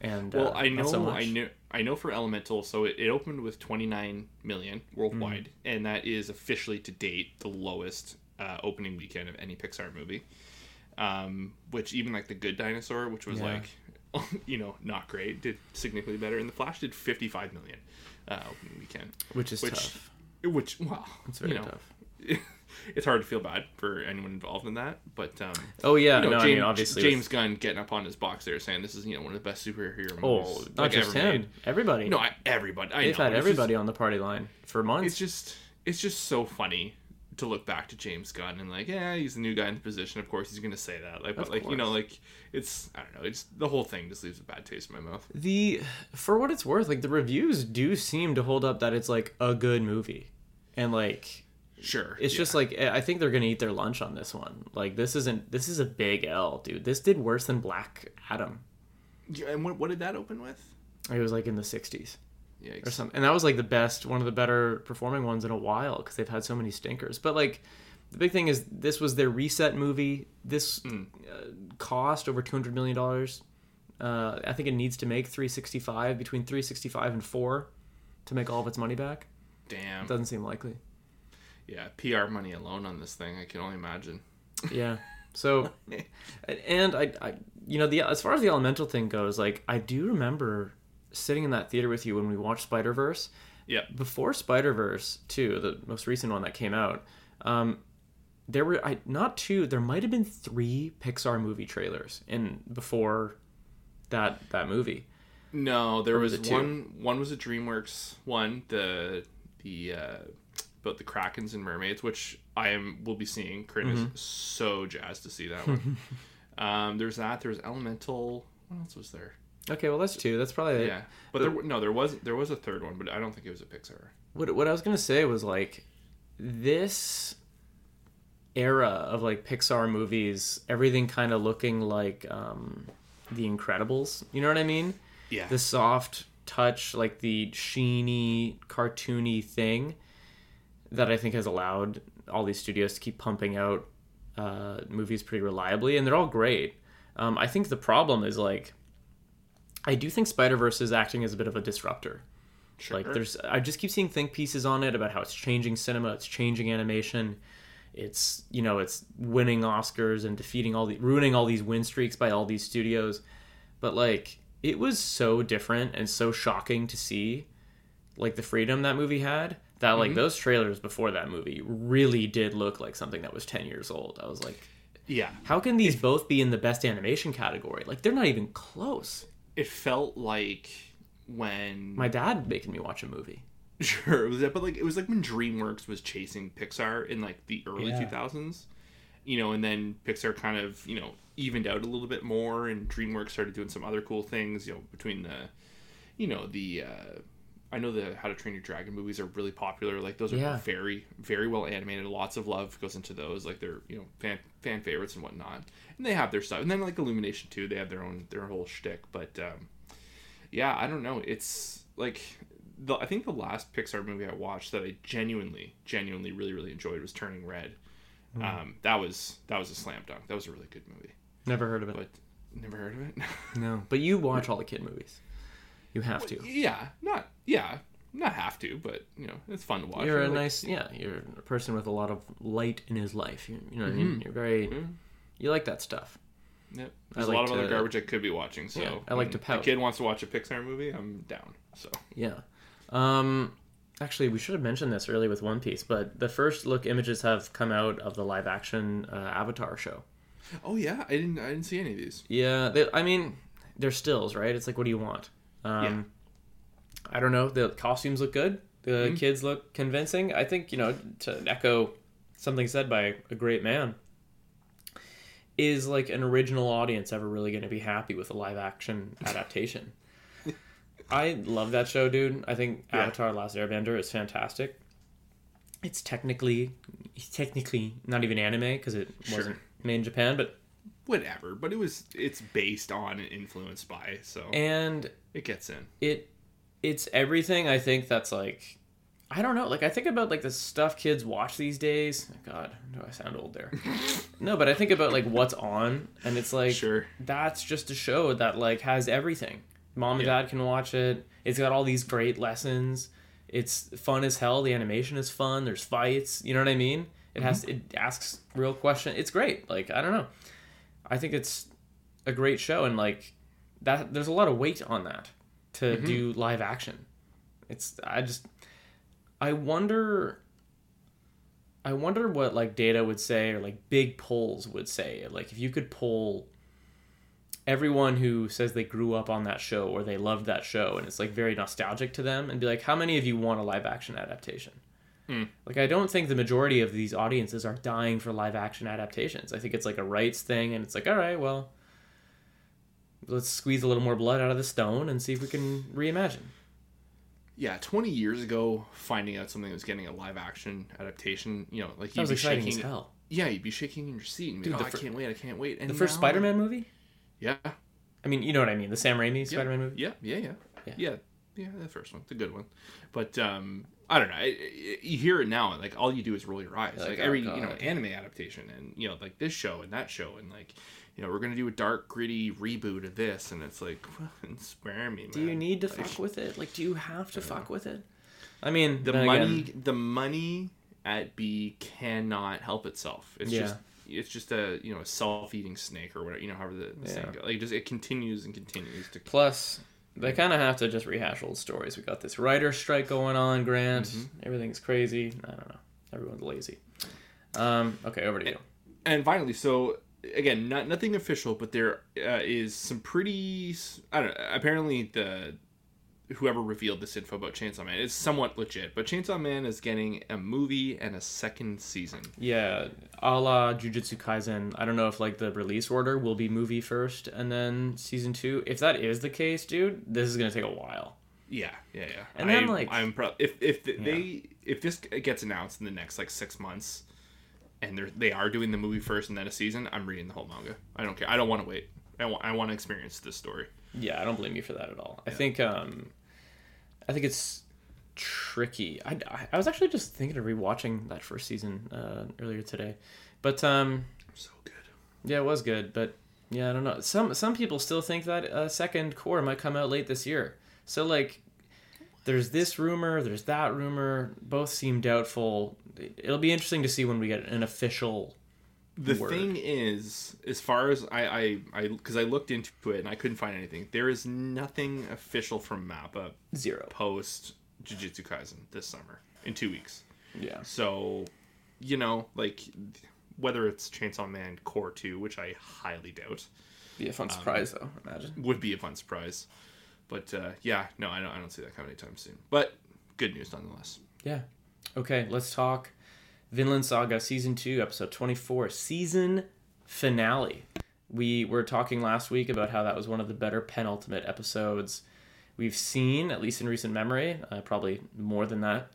and Well, uh, I know, so. I know, I know for Elemental. So it, it opened with 29 million worldwide, Mm. and that is officially to date the lowest uh, opening weekend of any Pixar movie. Um, which even like the Good Dinosaur, which was Yeah. like, you know, not great, did significantly better, and the Flash did 55 million uh, opening weekend, which is which, tough. which wow, It's very you know, tough. it's hard to feel bad for anyone involved in that, but um, Oh yeah, you know, no, James, I mean obviously with- James Gunn getting up on his box there saying this is you know one of the best superhero movies Oh, not like, just ever him. made. Everybody. No, I, everybody. I They've know. had everybody on the party line for months. it's just, it's just so funny to look back to James Gunn and like, yeah, he's the new guy in the position. Of course, he's gonna say that. Like, but Of like, you know, like, it's, I don't know. It's the whole thing just leaves a bad taste in my mouth. the for what it's worth, like the reviews do seem to hold up that it's like a good movie, and like Sure, it's yeah. just like eh, I think they're gonna eat their lunch on this one. Like this isn't this is a big L, dude. This did worse than Black Adam. Yeah, And what, what did that open with? It was like in the '60s Yeah, or something, and that was like the best, one of the better performing ones in a while because they've had so many stinkers. But like the big thing is this was their reset movie. This uh, cost over two hundred million dollars. Uh, I think it needs to make 365 between 365 and four to make all of its money back. Damn. Doesn't seem likely. Yeah, PR money alone on this thing, I can only imagine. Yeah. So, and I, I, you know, the as far as the elemental thing goes, like I do remember sitting in that theater with you when we watched Spider Verse. Yeah, Before Spider Verse, too, the most recent one that came out. Um, there were I not two. There might have been three Pixar movie trailers in before that that movie. No, there was one. One was a DreamWorks one. The the uh, about the krakens and mermaids, which I am will be seeing. Corinne Mm-hmm. is so jazzed to see that one. um, there's that. There's Elemental. What else was there? Okay, well that's two. That's probably Yeah, but there no, there was there was a third one, but I don't think it was a Pixar. what what I was gonna say was like this era of like Pixar movies, everything kind of looking like um, The Incredibles. You know what I mean? Yeah, The soft touch, like the sheeny, cartoony thing that I think has allowed all these studios to keep pumping out uh, movies pretty reliably, and they're all great. Um, I think the problem is like, I do think Spider Verse is acting as a bit of a disruptor. sure. Like there's I just keep seeing think pieces on it about how it's changing cinema, it's changing animation. It's you know, it's winning Oscars and defeating all the ruining all these win streaks by all these studios. But like it was so different and so shocking to see like the freedom that movie had that like those trailers before that movie really did look like something that was 10 years old. I was like yeah, how can these both be in the best animation category? Like they're not even close. it felt like when My dad making me watch a movie. Sure, it was that, but like it was like when DreamWorks was chasing Pixar in like the early Yeah. two thousands, you know, and then Pixar kind of you know evened out a little bit more, and DreamWorks started doing some other cool things, you know, between the, you know, the uh, I know the How to Train Your Dragon movies are really popular. Like those are Yeah. very very well animated. Lots of love goes into those. Like they're you know fan fan favorites and whatnot, and they have their stuff. And then like Illumination too, they have their own their whole shtick. But um, yeah, I don't know. It's like the I think the last Pixar movie I watched that I genuinely, genuinely, really, really enjoyed was Turning Red. Um, that was that was a slam dunk. That was a really good movie. Never heard of it. But never heard of it. No, but you watch all the kid movies. You have to. yeah, not yeah, not have to, but you know, it's fun to watch. You're a Like, nice, yeah. You're a person with a lot of light in his life. You, you know what Mm-hmm. mean? You're very, you like that stuff. Yep. There's I a lot of other garbage I could be watching. So Yeah, I like to A kid wants to watch a Pixar movie. I'm down. So Yeah. Um, actually, we should have mentioned this early with One Piece, but the first look images have come out of the live action uh, Avatar show. oh yeah, I didn't I didn't see any of these. Yeah, they, I mean, they're stills, right? It's like, what do you want? Um, I don't know. The costumes look good. The Mm-hmm. kids look convincing. I think you know to echo something said by a great man. Is like an original audience ever really going to be happy with a live action adaptation? I love that show, dude. I think Yeah. Avatar: Last Airbender is fantastic. It's technically, technically not even anime because it Sure. wasn't made in Japan, but Whatever, but it was it's based on and influenced by, so and it gets in. it it's everything I think that's like I don't know. Like I think about like the stuff kids watch these days. God, do I sound old there? no, but I think about like what's on, and it's like Sure. that's just a show that like has everything. Mom and Yeah. dad can watch it. It's got all these great lessons. It's fun as hell. The animation is fun. There's fights. You know what I mean? It has mm-hmm. it asks real question. It's great. Like I don't know. I think it's a great show, and like that. There's a lot of weight on that to mm-hmm. do live action. It's I just I wonder I wonder what like data would say or like big polls would say. Like if you could poll everyone who says they grew up on that show or they loved that show and it's like very nostalgic to them and be like how many of you want a live action adaptation? Like I don't think the majority of these audiences are dying for live action adaptations. I think it's like a rights thing and it's like all right, well let's squeeze a little more blood out of the stone and see if we can reimagine. Yeah, 20 years ago, finding out something was getting a live action adaptation, you know, like That you'd was be shaking. as hell. Yeah, you'd be shaking in your seat and be Dude, like, oh, fir- I can't wait, I can't wait. And The first now- Spider-Man movie? Yeah. I mean, you know what I mean, the Sam Raimi Yeah. Spider-Man movie. Yeah, yeah, yeah, Yeah. yeah, yeah. The first one, the good one. But um, I don't know. I, I- you hear it now, and like all you do is roll your eyes. Like, Like, oh, every you know anime adaptation, and you know like this show and that show, and like you know we're gonna do a dark, gritty reboot of this, and it's like fucking spare me, man. Do you need to Like, fuck with it? Like, do you have to fuck with it? I mean, the money? again, The money at B cannot help itself. It's Yeah. just. It's just a you know a self-eating snake or whatever you know however the, the Yeah. saying goes. like it just it continues and continues to plus they kind of have to just rehash old stories. We got this writer strike going on, Grant. Mm-hmm. Everything's crazy. I don't know. Everyone's lazy. Um, okay, over to you. And finally, so again, not nothing official, but there uh, is some pretty. I don't know. Apparently, the whoever revealed this info about Chainsaw Man is somewhat legit, but Chainsaw Man is getting a movie and a second season. Yeah, a la Jujutsu Kaisen. I don't know if like the release order will be movie first and then season two. If that is the case, dude, this is gonna take a while. Yeah, yeah, yeah. And then, I, like- I'm proud if if the, they if this gets announced in the next like six months, and they are they are doing the movie first and then a season, I'm reading the whole manga. I don't care. I don't want to wait. I want I want to experience this story. Yeah, I don't blame you for that at all. I think um, I think it's tricky. I, I was actually just thinking of rewatching that first season uh, earlier today, but um, So good. yeah, it was good. But yeah, I don't know. Some some people still think that a second cour might come out late this year. So like, there's this rumor, there's that rumor. Both seem doubtful. It'll be interesting to see when we get an official. The Word. thing is, as far as I I I because I looked into it and I couldn't find anything. There is nothing official from Mappa Zero. post Jujutsu Kaisen this summer in two weeks. Yeah. So, you know, like whether it's Chainsaw Man Cour Two, which I highly doubt, Be a Um, fun surprise though. Imagine. would be a fun surprise. But uh, yeah, no, I don't. I don't see that coming anytime soon. But good news nonetheless. Yeah. Okay, let's talk Vinland Saga season 2 episode 24 season finale. We were talking last week about how that was one of the better penultimate episodes we've seen at least in recent memory, uh, probably more than that.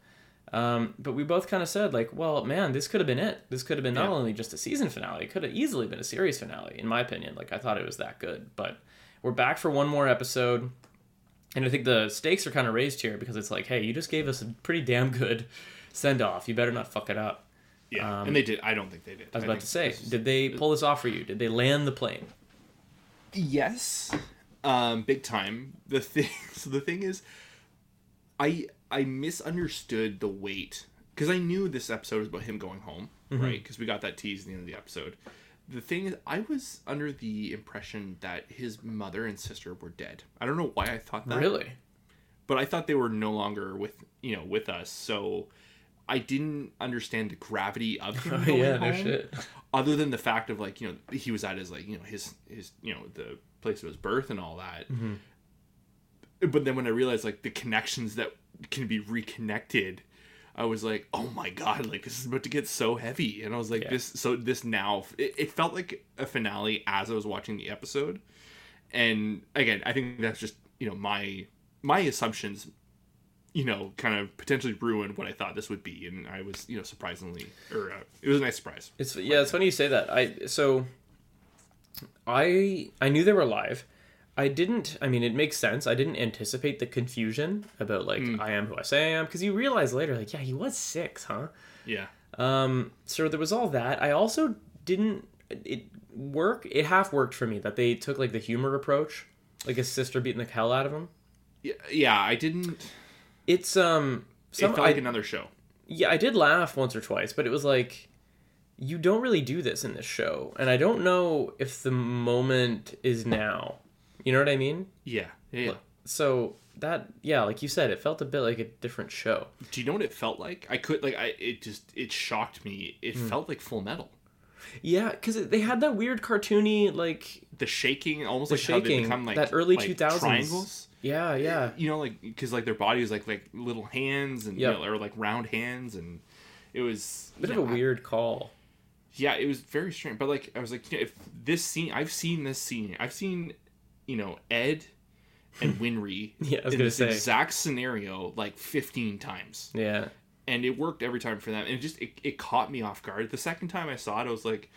Um, but we both kind of said like, well, man, this could have been it. This could have been not Yeah. only just a season finale, it could have easily been a series finale in my opinion. Like I thought it was that good, but we're back for one more episode. And I think the stakes are kind of raised here because it's like, hey, you just gave us a pretty damn good send off. You better not fuck it up. Yeah, and they did. I don't think they did. I was about to say, did they pull this off for you? Did they land the plane? yes, um, big time. The thing. So the thing is, I I misunderstood the weight because I knew this episode was about him going home, Mm-hmm. right? Because we got that tease at the end of the episode. The thing is, I was under the impression that his mother and sister were dead. I don't know why I thought that. Really? but I thought they were no longer with you know with us, so I didn't understand the gravity of him Oh, going yeah, no home. shit. Other than the fact of like you know he was at his like you know his his you know the place of his birth and all that. Mm-hmm. But then when I realized like the connections that can be reconnected, I was like, oh my god, like this is about to get so heavy, and I was like Yeah. this so this now it, it felt like a finale as I was watching the episode, and again I think that's just you know my my assumptions you know, kind of potentially ruined what I thought this would be, and I was, you know, surprisingly, or uh, it was a nice surprise. It's yeah, it's funny you say that. I so I I knew they were live. I didn't. I mean, it makes sense. I didn't anticipate the confusion about like I am who I say I am because you realize later like yeah he was six, huh? Yeah, Um, so there was all that. I also didn't it work. It half worked for me that they took like the humor approach, like his sister beating the hell out of him. yeah, yeah. I didn't. It's um, some, it felt like I, another show. yeah, I did laugh once or twice, but it was like you don't really do this in this show, and I don't know if the moment is now. You know what I mean? Yeah, yeah. yeah. So that yeah, like you said, it felt a bit like a different show. Do you know what it felt like? I could like I. It just it shocked me. It Hmm. felt like Full Metal. Yeah, because they had that weird cartoony like The shaking, almost The like how they shaking, become like that early like 2000s. triangles. Yeah eh, yeah You know, like because like their body was like like little hands and Yep. you know, or like round hands, and it was a bit yeah, of a weird call. yeah, it was very strange. But like, I was like, you know, if this scene, I've seen this scene, I've seen, you know, Ed and Winry Yeah, I was in this say. exact scenario like 15 times, Yeah. and it worked every time for them. And it just it, it caught me off guard. The second time I saw it, I was like,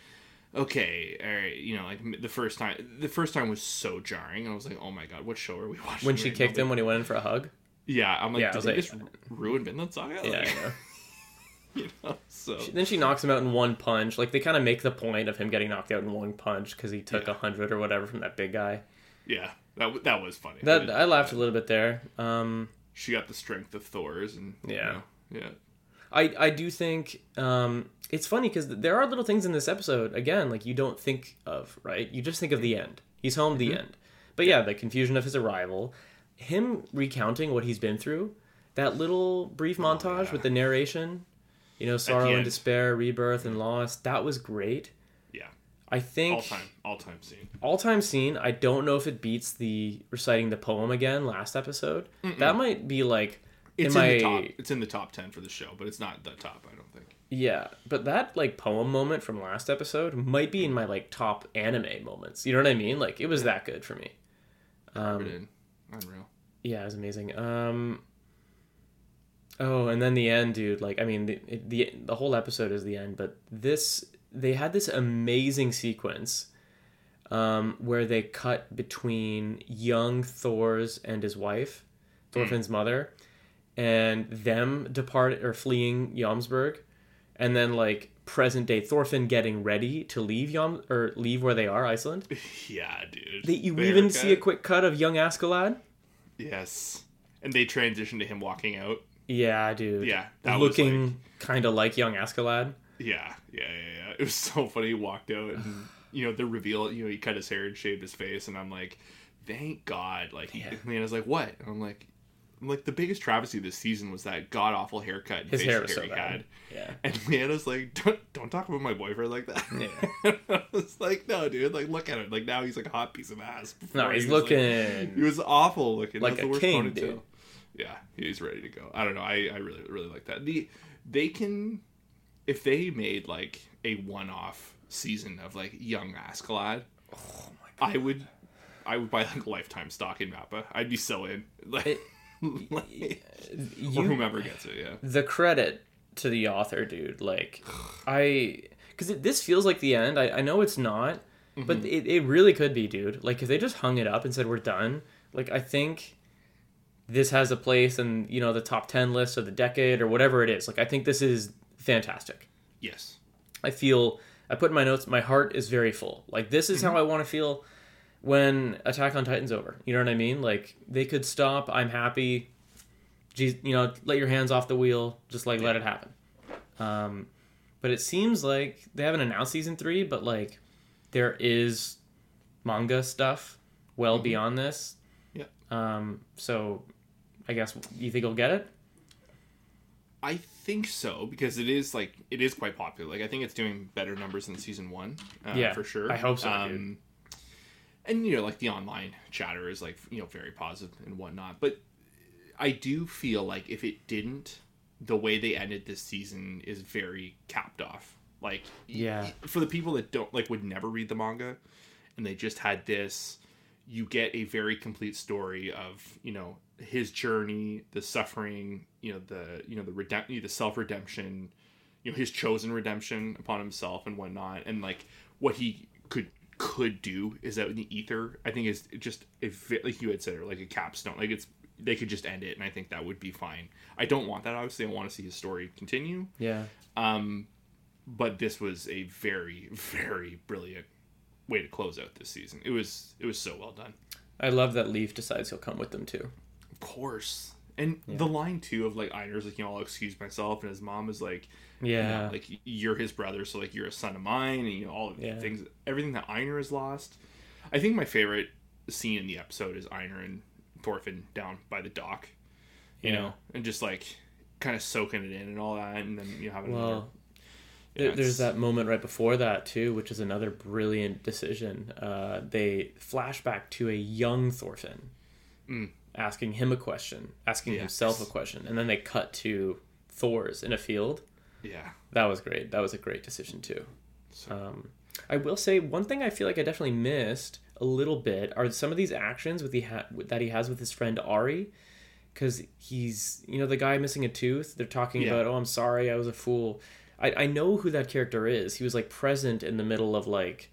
okay, all right, you know, like the first time, the first time was so jarring, and I was like, oh my god, what show are we watching? When she right kicked now? him when he went in for a hug. yeah, I'm like, Yeah, I did was they like- just ruin Vinland Saga? Yeah. Like, I know. you know, so Then she knocks him out in one punch. Like they kind of make the point of him getting knocked out in one punch because he took a Yeah. hundred or whatever from that big guy. yeah, that w- that was funny. That I laughed a little bit there. Um, she got the strength of Thors, and you Yeah. know, yeah. I I do think um, it's funny because there are little things in this episode again like you don't think of right. You just think of the end. He's home. The end. But yeah, the confusion of his arrival, him recounting what he's been through, that little brief montage with the narration. You know, sorrow and despair, rebirth and loss. That was great. Yeah, I think all time, all time scene. all time scene. I don't know if it beats the reciting the poem again last episode. That might be like It's in in, my the top. It's in the top ten for the show, but it's not the top. I don't think. yeah, but that like poem moment from last episode might be in my like top anime moments. You know what I mean? Like it was that good for me. Um. Unreal. Yeah, it was amazing. Um Oh, and then the end, dude. Like, I mean, the the the whole episode is the end, but this they had this amazing sequence um, where they cut between young Thors and his wife, Thorfinn's mother, and them depart or fleeing Jomsburg, and then like present day Thorfinn getting ready to leave Yom or leave where they are, Iceland. Yeah, dude. They, you even see a quick cut of young Askeladd. Yes, and they transition to him walking out. Yeah, dude. Yeah, looking kind of like young Askeladd. Yeah, yeah, yeah, yeah. It was so funny. He walked out, and you know the reveal. You know, he cut his hair and shaved his face, and I'm like, thank God. Like, he, I was like, what? And I'm like, like the biggest travesty this season was that god awful haircut. His hair was so bad. had. Yeah. And Leanna's like, don't, don't talk about my boyfriend like that. Yeah. I was like, no, dude. Like, look at him. Like now he's like a hot piece of ass. No, he's he was, like- looking. he was awful looking. Like That's a the worst king, dude. Yeah, he's ready to go. I don't know. I, I really really like that. The they can if they made like a one off season of like young Askeladd, Oh my god. I would I would buy like lifetime stock in Mappa. I'd be so in. Like, It- like- or whomever gets it, yeah. the credit to the author, dude. Like, I. Because this feels like the end. I, I know it's not, but Mm-hmm. it, it really could be, dude. Like, if they just hung it up and said, we're done, like, I think this has a place in, you know, the top 10 list of the decade or whatever it is. Like, I think this is fantastic. Yes. I feel I put in my notes. My heart is very full. Like this is how I want to feel when Attack on Titan's over. You know what I mean? Like they could stop. I'm happy. Geez, you know, let your hands off the wheel. Just like let it happen. Um, but it seems like they haven't announced season three. But like there is manga stuff well beyond this. Yeah. Um, so I guess you think we'll get it? I think so because it is like it is quite popular. Like I think it's doing better numbers than season one. Uh, Yeah, for sure. I hope so. Um, and you know, like the online chatter is like you know very positive and whatnot. But I do feel like if it didn't, the way they ended this season is very capped off. Like Yeah. for the people that don't like would never read the manga, and they just had this, you get a very complete story of you know his journey, the suffering, you know the you know the redemption the self redemption, you know his chosen redemption upon himself and whatnot, and like what he could could do is out in the ether. I think is just a vi- like you had said, or like a capstone. Like it's they could just end it, and I think that would be fine. I don't want that. Obviously, I want to see his story continue. Yeah. Um, but this was a very, very brilliant way to close out this season. It was it was so well done. I love that Leif decides he'll come with them too. Of course. And the line too of like Einar's like, you know, I'll excuse myself and his mom is like you know, Yeah. like you're his brother, so like you're a son of mine and you know, all of the Yeah. things everything that Einar has lost. I think my favorite scene in the episode is Einar and Thorfinn down by the dock. You Yeah. know, and just like kind of soaking it in and all that and then you have another Well, Yeah, There, there's that moment right before that too, which is another brilliant decision. Uh, they flash back to a young Thorfinn, Mm. asking him a question, asking Yes. himself a question, and then they cut to Thors in a field. Yeah. That was great. That was a great decision too. Um, I will say one thing I feel like I definitely missed a little bit are some of these actions with he ha- that he has with his friend Ari, because he's you know the guy missing a tooth. They're talking Yeah. about oh I'm sorry I was a fool. I, I know who that character is. He was like present in the middle of like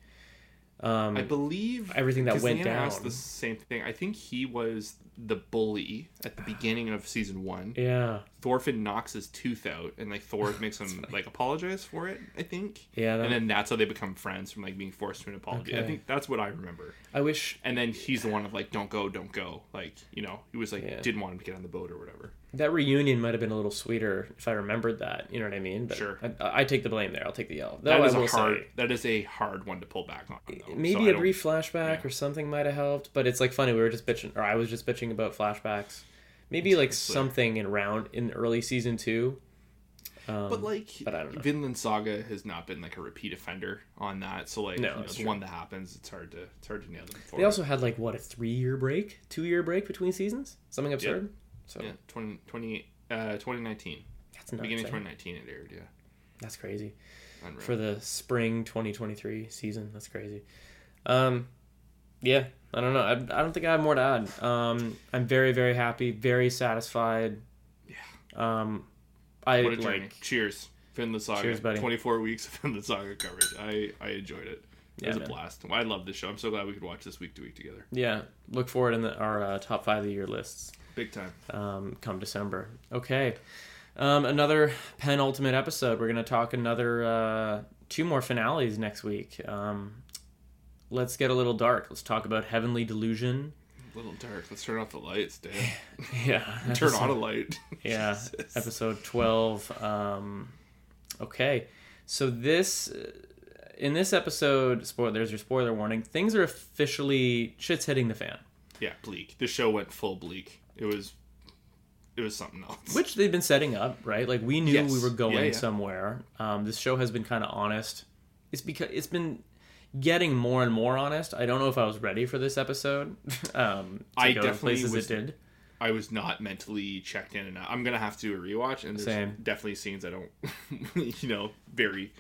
um I believe everything that went Leanna asked down. the same thing. I think he was the bully at the beginning of season one. yeah Thorfinn knocks his tooth out, and like Thor makes him like apologize for it. I think. yeah. That, And then that's how they become friends from like being forced to an apology. I think that's what I remember. I wish And then he's the one of like, "Don't go, don't go." Like you know, he was like Yeah. didn't want him to get on the boat or whatever. That reunion might have been a little sweeter if I remembered that. You know what I mean? But Sure. I, I take the blame there. I'll take the L. That I is a hard. say. That is a hard one to pull back on. Though. Maybe I a brief flashback yeah. or something might have helped, but it's like funny. We were just bitching, or I was just bitching about flashbacks. Maybe like Seriously. something in round in early season two. Um, but like, but I don't know. Vinland Saga has not been like a repeat offender on that. So like, No, you know, the true. one that happens, it's hard to it's hard to nail them. They also had like what a three year break, two year break between seasons, something absurd. So yeah, 20, 20, uh, 2019, that's nuts. beginning eh? of 2019 it aired. Yeah, That's crazy. Unreal. for the spring 2023 season. That's crazy. Um, yeah, I don't know. I, I don't think I have more to add. Um, I'm very very happy, very satisfied. Yeah. Um, I what a journey. like. Cheers, Vinland Saga. Cheers, buddy. 24 weeks of Vinland Saga coverage. I I enjoyed it. It Yeah, was a man. blast. I love this show. I'm so glad we could watch this week to week together. Yeah, look for it in the, our uh, top five of the year lists. Big time. um, come December. Okay. Um, another penultimate episode. We're going to talk another uh, two more finales next week. Um, let's get a little dark. Let's talk about Heavenly Delusion. A little dark. Let's turn off the lights, Dan. Yeah. turn episode- on a light. Yeah. Jesus. Episode 12. Um, okay. So this. In this episode, spoiler, there's your spoiler warning. Things are officially shit's hitting the fan, Yeah, bleak. The show went full bleak. It was, it was something else. which they've been setting up, right? Like we knew Yes. we were going Yeah, yeah. somewhere. Um, this show has been kind of honest. It's because it's been getting more and more honest. I don't know if I was ready for this episode. um, I definitely was- did. I was not mentally checked in, and. I'm gonna have to do a rewatch. And there's Same. definitely scenes I don't, you know, very.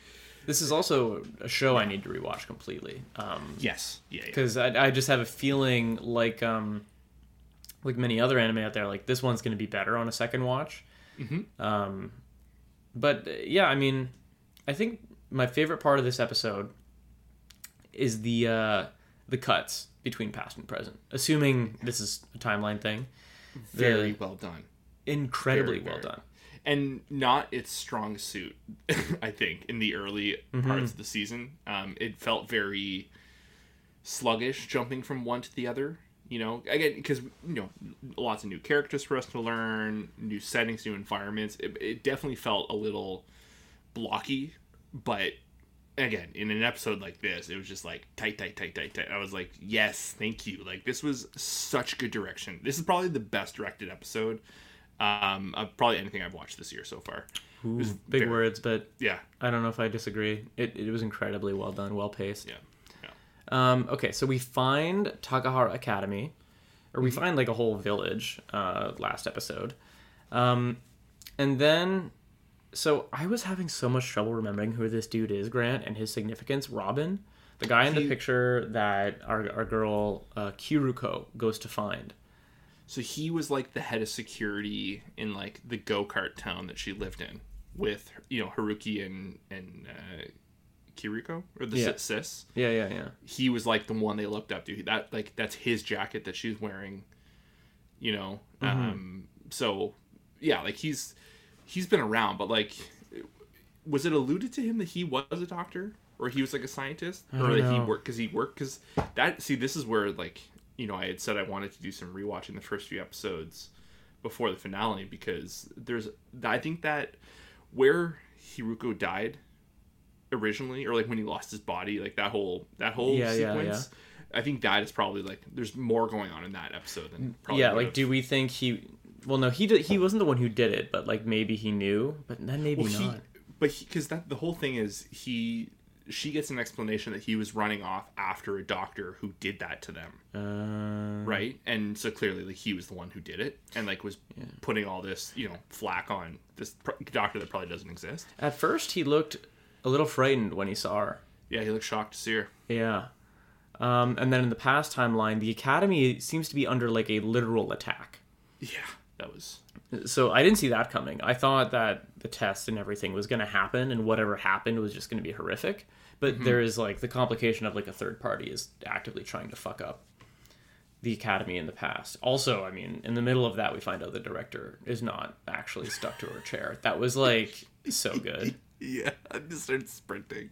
This is also a show I need to rewatch completely. Um, Yes. Yeah. yeah. because I, I just have a feeling like um like many other anime out there like this one's going to be better on a second watch Mhm. um but yeah i mean i think my favorite part of this episode is the uh the cuts between past and present assuming this is a timeline thing Very the- well done. incredibly Very, well very. done and not its strong suit i think in the early Mm-hmm. parts of the season um, it felt very sluggish jumping from one to the other you know again because you know lots of new characters for us to learn new settings new environments. It, it definitely felt a little blocky but again in an episode like this it was just like tight tight tight tight tight. I was like yes thank you. Like this was such good direction. This is probably the best directed episode um of probably anything i've watched this year so far. Ooh, big very- words but yeah. I don't know if i disagree. It, it was incredibly well done well paced. Yeah Um, okay, so we find Takahara Academy, or we find like a whole village uh, last episode. Um, and then, so I was having so much trouble remembering who this dude is, Grant, and his significance. Robin, the guy in the He- picture that our, our girl uh, Kiruko goes to find. so he was like the head of security in like the go-kart town that she lived in with you know haruki and and uh kiriko or the Yeah. sis Yeah, yeah, yeah. he was like the one they looked up to. That like that's his jacket that she's wearing. You know, um, so yeah, like he's he's been around, but like, was it alluded to him that he was a doctor or he was like a scientist or that he worked because he worked because that see this is where like you know I had said I wanted to do some rewatching the first few episodes before the finale because there's I think that where Hiruko died originally or like when he lost his body like that whole that whole Yeah, yeah, sequence i think that is probably like there's more going on in that episode than probably yeah, like, do we think he? Well, no, he did, he wasn't the one who did it, but like maybe he knew, but then maybe well, he, not. but because that the whole thing is he she gets an explanation that he was running off after a doctor who did that to them. Uh, right? And so clearly like he was the one who did it and like was putting all this you know flack on this pr- doctor that probably doesn't exist. At first, he looked a little frightened when he saw her. yeah he looked shocked to see her Yeah. Um, and then in the past timeline, the Academy seems to be under like a literal attack. yeah that was So I didn't see that coming. I thought that the test and everything was going to happen, and whatever happened was just going to be horrific. But there is like the complication of like a third party is actively trying to fuck up the Academy in the past. Also, I mean, in the middle of that, we find out the director is not actually stuck to her chair. That was like so good. Yeah i just started sprinting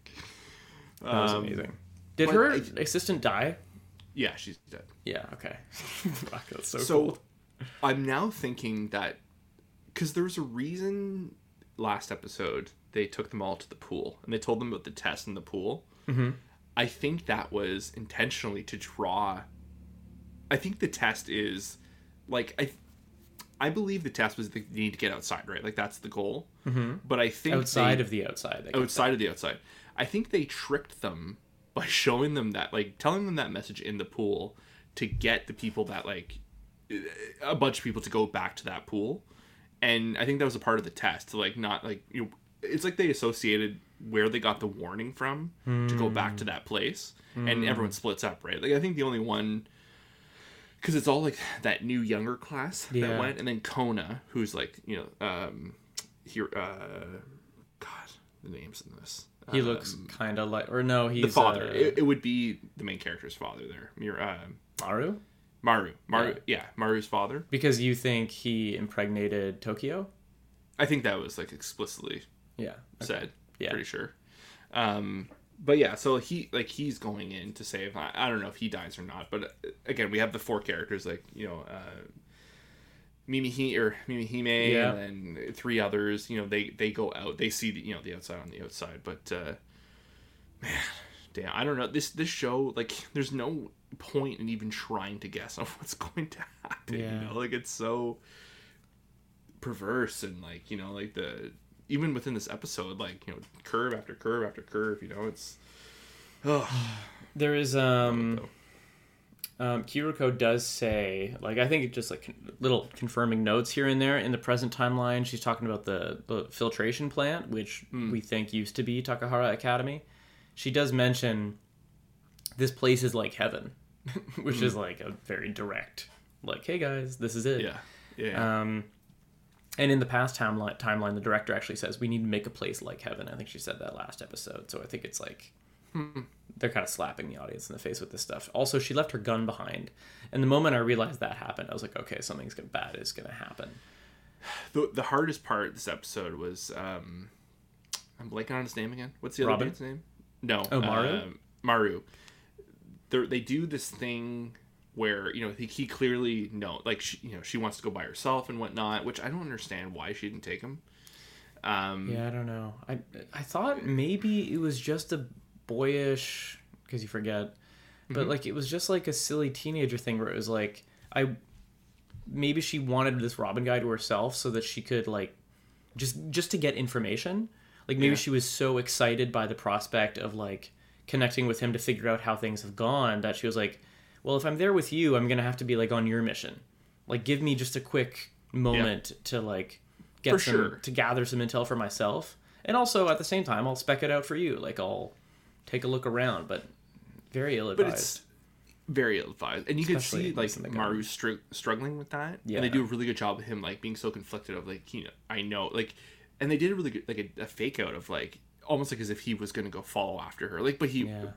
That was Um, amazing. Did her I- assistant die? yeah she's dead Yeah. Okay. Fuck, that's so, so cool. i'm now thinking that because there was a reason last episode they took them all to the pool and they told them about the test in the pool Mhm. i think that was intentionally to draw i think the test is like i I believe the test was they need to get outside, right? Like that's the goal. Mm-hmm. But I think outside they- of the outside. outside of the outside. I think they tricked them by showing them that, like, telling them that message in the pool to get the people that, like, a bunch of people to go back to that pool. And I think that was a part of the test to, like, not, like, you know, it's like they associated where they got the warning from to go back to that place. And everyone splits up, right? Like, I think the only one. Because it's all like that new younger class Yeah. that went, and then Kona, who's like you know, um, here, uh, God, the names in this. He Um, looks kind of like, or no, he's the father. uh, it, it would be the main character's father there. Mir, uh, Maru, Maru. Maru. Yeah. Maru's father. because you think he impregnated Tokio. I think that was like explicitly Yeah. said. Yeah. Pretty sure. Um, but yeah, so he like he's going in to save. I, I don't know if he dies or not, but uh, again, we have the four characters like you know, uh, Mimi he or Mimi Hime Yeah. and then three others. You know, they they go out. They see the you know the outside on the outside, but uh, man, damn, I don't know. This this show like there's no point in even trying to guess on what's going to happen. Yeah. You know, like it's so perverse and like you know like the even within this episode like you know curve after curve after curve you know it's oh There is um, um Kiriko does say like I think it just like con- little confirming notes here and there in the present timeline. She's talking about the, the filtration plant, which we think used to be Takahara Academy. She does mention this place is like heaven, which is like a very direct like, hey guys, this is it. yeah yeah Um, and in the past timeline, timeline, the director actually says we need to make a place like heaven. I think she said that last episode. So I think it's like they're kind of slapping the audience in the face with this stuff. Also, she left her gun behind, and the moment I realized that happened, I was like, okay, something's gonna- bad is gonna happen. the, the hardest part of this episode was um i'm blanking on his name again what's the other Robin? dude's name no Oh, Maru? um, maru They're, they do this thing where you know he, he clearly know like she, you know she wants to go by herself and whatnot which i don't understand why she didn't take him um Yeah, I don't know. I I thought maybe it was just a boyish because you forget, but like it was just like a silly teenager thing where it was like I maybe she wanted this Robin guy to herself so that she could like just just to get information. Like maybe Yeah. she was so excited by the prospect of like connecting with him to figure out how things have gone that she was like, well, if I'm there with you, I'm gonna have to be like on your mission. Like give me just a quick moment to like get For some sure. to gather some intel for myself, and also at the same time, I'll spec it out for you. Like I'll take a look around, but very ill but advised. it's very ill advised, and you can see like using the gun. Maru's str- struggling with that, Yeah. and they do a really good job of him like being so conflicted of like you know I know like, and they did a really good like a, a fake out of like almost like as if he was gonna go follow after her, like but he Yeah.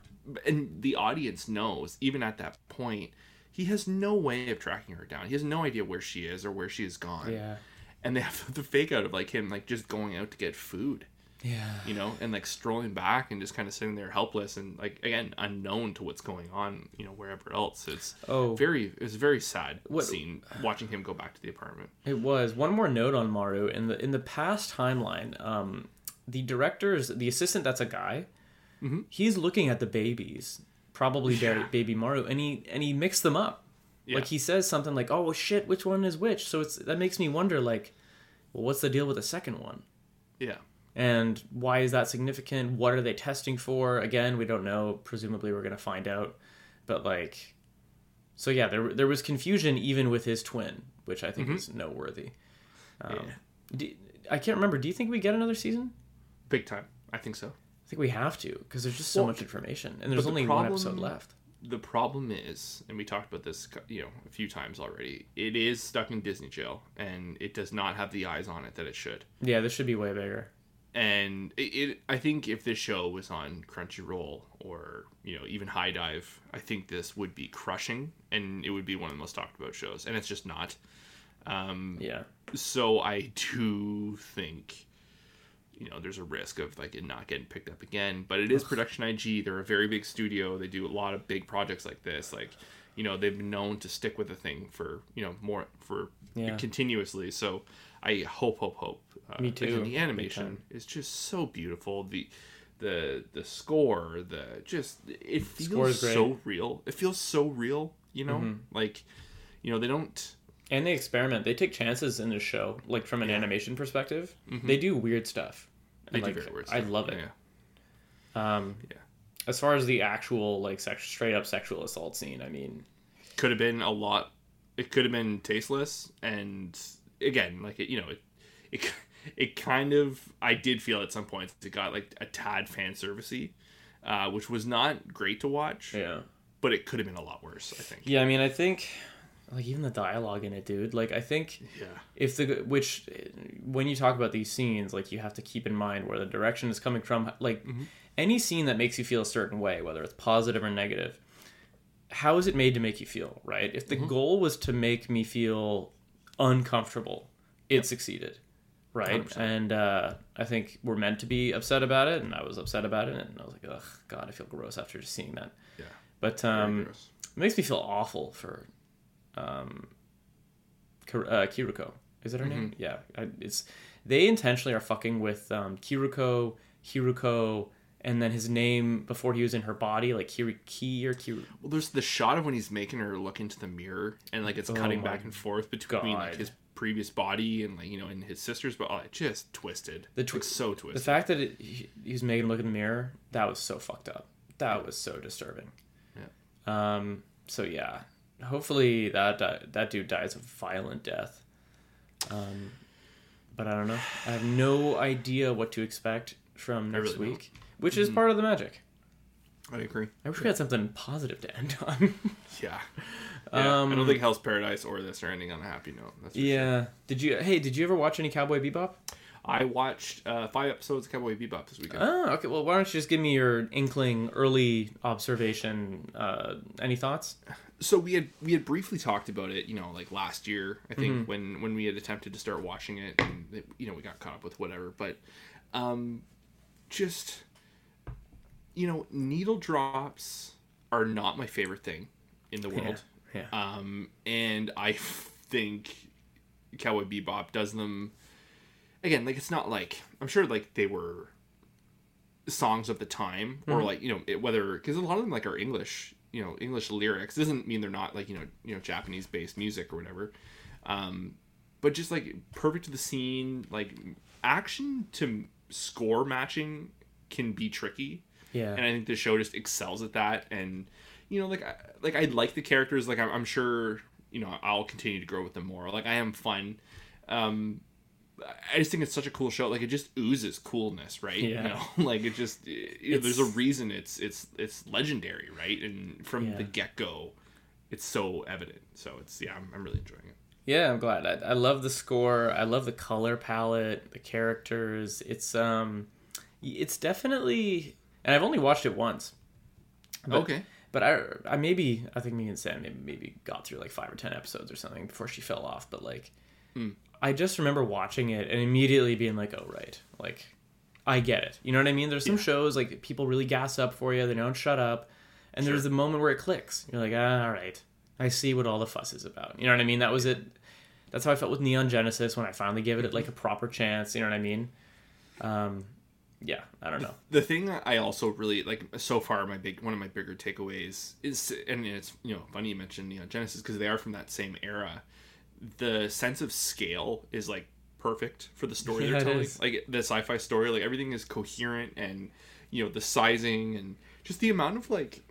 and the audience knows even at that point he has no way of tracking her down. He has no idea where she is or where she has gone. Yeah. And they have the fake out of like him like just going out to get food Yeah. you know, and like strolling back and just kind of sitting there helpless and like again unknown to what's going on, you know, wherever else. It's Oh. very it was very sad What- scene watching him go back to the apartment. It was one more note on Maru in the in the past timeline. Um, the director is the assistant that's a guy. He's looking at the babies, probably Mm-hmm. Yeah. baby Maru, and he and he mixed them up. Yeah. Like he says something like, "Oh well, shit, which one is which?" So it's that makes me wonder, like, well, what's the deal with the second one? Yeah. And why is that significant? What are they testing for? Again, we don't know. Presumably, we're gonna find out. But like, so yeah, there there was confusion even with his twin, which I think is noteworthy. Um, Mm-hmm. Yeah. do, I can't remember. Do you think we get another season? Big time. I think so. I think we have to because there's just so Well, much information, and there's the only one episode left. The problem is, and we talked about this, you know, a few times already. It is stuck in Disney jail, and it does not have the eyes on it that it should. Yeah, this should be way bigger. and it, it I think if this show was on Crunchyroll or you know even HIDIVE, I think this would be crushing, and it would be one of the most talked about shows, and it's just not. Um, Yeah, so I do think you know there's a risk of like it not getting picked up again, but it is Production IG. They're a very big studio. They do a lot of big projects like this. Like you know they've been known to stick with a thing for you know more for Yeah. continuously. So I hope, hope, hope. Uh, Me too. the animation is just so beautiful. The the the score, the just it feels so real. It feels so real. You know, Mm-hmm. like you know they don't and they experiment. They take chances in this show, like from an animation perspective. They do weird stuff. They And, do like, very weird I love it. Yeah. Um, Yeah. As far as the actual like sex, straight up sexual assault scene, I mean, Could have been a lot. It could have been tasteless, and again, like it, you know, it, it, it kind of. I did feel at some points it got like a tad fan servicey, uh, which was not great to watch. yeah. But it could have been a lot worse. I think. Yeah, I mean, I think like even the dialogue in it, dude. Like, I think Yeah. if the which when you talk about these scenes, like you have to keep in mind where the direction is coming from. Like any scene that makes you feel a certain way, whether it's positive or negative, how is it made to make you feel? Right? If the goal was to make me feel uncomfortable, it succeeded. Right, 100%. and uh, I think we're meant to be upset about it, and I was upset about it, and I was like, "Ugh, God, I feel gross after just seeing that." Yeah. But um, it makes me feel awful for um, uh, Kiruko. Is it her name? Mm-hmm. Yeah. It's they intentionally are fucking with um, Kiruko, Hiruko, and then his name before he was in her body, like Kiriki or Kiru. Well, there's the shot of when he's making her look into the mirror, and like it's cutting Oh my back and forth between like his previous body and like you know and his sister's, but oh, it just twisted. The twi- twi- so twisted. The fact that it, he, he was making him look in the mirror, that was so fucked up. That was so disturbing. Yeah. Um. So yeah, hopefully that di- that dude dies a violent death. Um, but I don't know. I have no idea what to expect from next really don't. week, which is part of the magic. I agree. I wish we had something positive to end on. Yeah. Yeah, I Um, don't think Hell's Paradise or this are ending on a happy note. That's for sure. yeah. Did you? Hey, did you ever watch any Cowboy Bebop? I watched uh, five episodes of Cowboy Bebop this weekend. Oh, okay. Well, why don't you just give me your inkling, early observation? Uh, any thoughts? so we had we had briefly talked about it, you know, like last year. I think Mm-hmm. when when we had attempted to start watching it, and it, you know we got caught up with whatever. But um, just you know, needle drops are not my favorite thing in the world. Yeah. Um, and I think Cowboy Bebop does them again. Like it's not like I'm sure like they were songs of the time or like you know it, whether because a lot of them like are English you know English lyrics doesn't mean they're not like you know you know Japanese based music or whatever. Um, but just like perfect to the scene, like action to score matching can be tricky Yeah. and I think the show just excels at that. And you know, like I, like I like the characters. Like I'm, I'm sure you know I'll continue to grow with them more. Like I am fun. Um, I just think it's such a cool show. Like it just oozes coolness, right? Yeah. You know, like it just there's a reason it's it's it's legendary, right? And from Yeah. the get go, it's so evident. So it's yeah, I'm, I'm really enjoying it. Yeah, I'm glad. I, I love the score. I love the color palette, the characters. It's um, it's definitely, and I've only watched it once. But, okay. But I, I maybe I think me and Sam maybe, maybe got through like five or ten episodes or something before she fell off. But like, I just remember watching it and immediately being like, oh right, like I get it. You know what I mean? There's some shows like people really gas up for you. They don't shut up, and there's the moment where it clicks. You're like, ah, all right, I see what all the fuss is about. You know what I mean? That was it. That's how I felt with Neon Genesis when I finally gave it like a proper chance. You know what I mean? Um, yeah, I don't know. the thing that I also really like so far my big one of my bigger takeaways is and it's you know funny you mentioned Neon Genesis because they are from that same era. The sense of scale is like perfect for the story Yeah, they're telling. Like the sci-fi story, like everything is coherent and you know the sizing and just the amount of like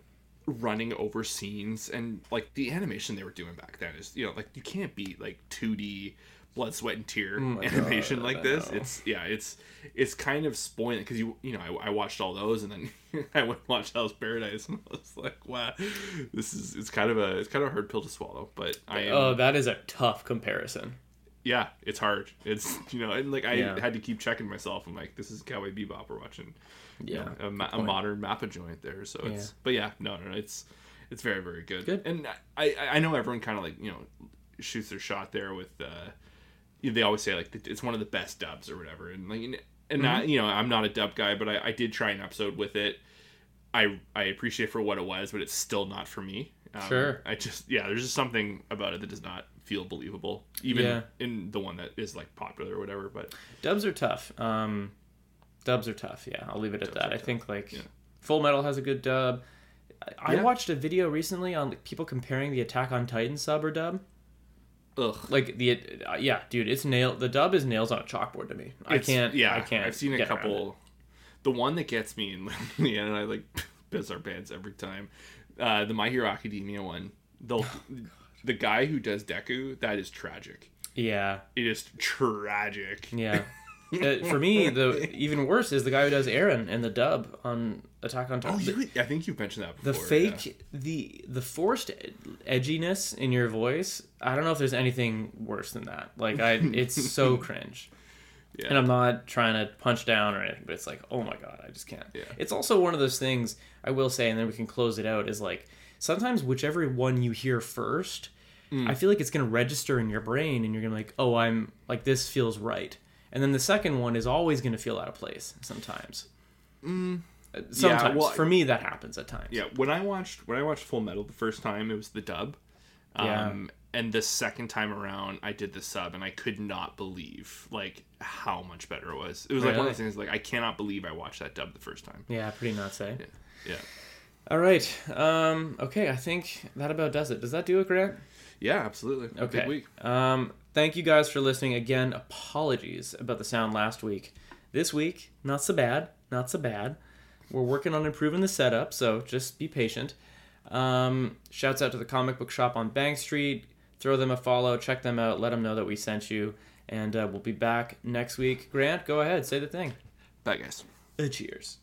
running over scenes and like the animation they were doing back then is you know like you can't beat like 2D blood sweat and tear animation like I this know. it's yeah it's it's kind of spoiling because you you know I, I watched all those and then I went and watched Hell's Paradise and I was like wow this is it's kind of a it's kind of a hard pill to swallow but I am, Oh, that is a tough comparison. yeah it's hard it's you know and like I Yeah. had to keep checking myself I'm like this is Cowboy Bebop we're watching you Yeah, know, a, a modern Mappa joint there so it's Yeah. but yeah no no no it's it's very very good Good. and I I- I know everyone kind of like you know shoots their shot there with uh they always say like it's one of the best dubs or whatever and like and Mm-hmm. I, you know i'm not a dub guy but I, I did try an episode with it i i appreciate for what it was but it's still not for me um, Sure. i just yeah there's just something about it that does not feel believable even Yeah. in the one that is like popular or whatever but Dubs are tough. Um, dubs are tough. Yeah, I'll leave it at Dubs that. I tough. think like Yeah. Full Metal has a good dub. I, I Yeah. watched a video recently on like, people comparing the Attack on Titan sub or dub. Ugh. Like the uh, yeah, dude, it's nail. The dub is nails on a chalkboard to me. I It's- can't. Yeah, I can't. I've seen a get around it. couple. The one that gets me in the end, and I like piss our pants every time. Uh, the My Hero Academia one. The the guy who does Deku, that is tragic. Yeah, It is tragic. yeah. Uh, for me, the even worse is the guy who does Eren and the dub on Attack on Titan. Oh, you, I think you mentioned that before. the fake yeah. the the forced edginess in your voice i don't know if there's anything worse than that like i it's so cringe Yeah. and i'm not trying to punch down or anything but it's like oh my god i just can't Yeah. it's also one of those things i will say and then we can close it out is like sometimes whichever one you hear first Mm. i feel like it's going to register in your brain and you're going to be like oh i'm like this feels right and then the second one is always going to feel out of place sometimes Uh, sometimes well, for me that happens at times Yeah, when I watched when I watched Full Metal the first time, it was the dub. Yeah. Um, and the second time around, I did the sub, and I could not believe like how much better it was. It was like one of those things like I cannot believe I watched that dub the first time. Yeah, pretty nuts, eh? Yeah, All right. Um, okay, I think that about does it. Does that do it, Grant? yeah, absolutely. Okay. Um, thank you guys for listening again. Apologies about the sound last week. This week, not so bad. Not so bad. We're working on improving the setup, so just be patient. Um, shouts out to the comic book shop on Bank Street. Throw them a follow. Check them out. Let them know that we sent you. And uh, we'll be back next week. Grant, go ahead. Say the thing. Bye, guys. Uh, cheers.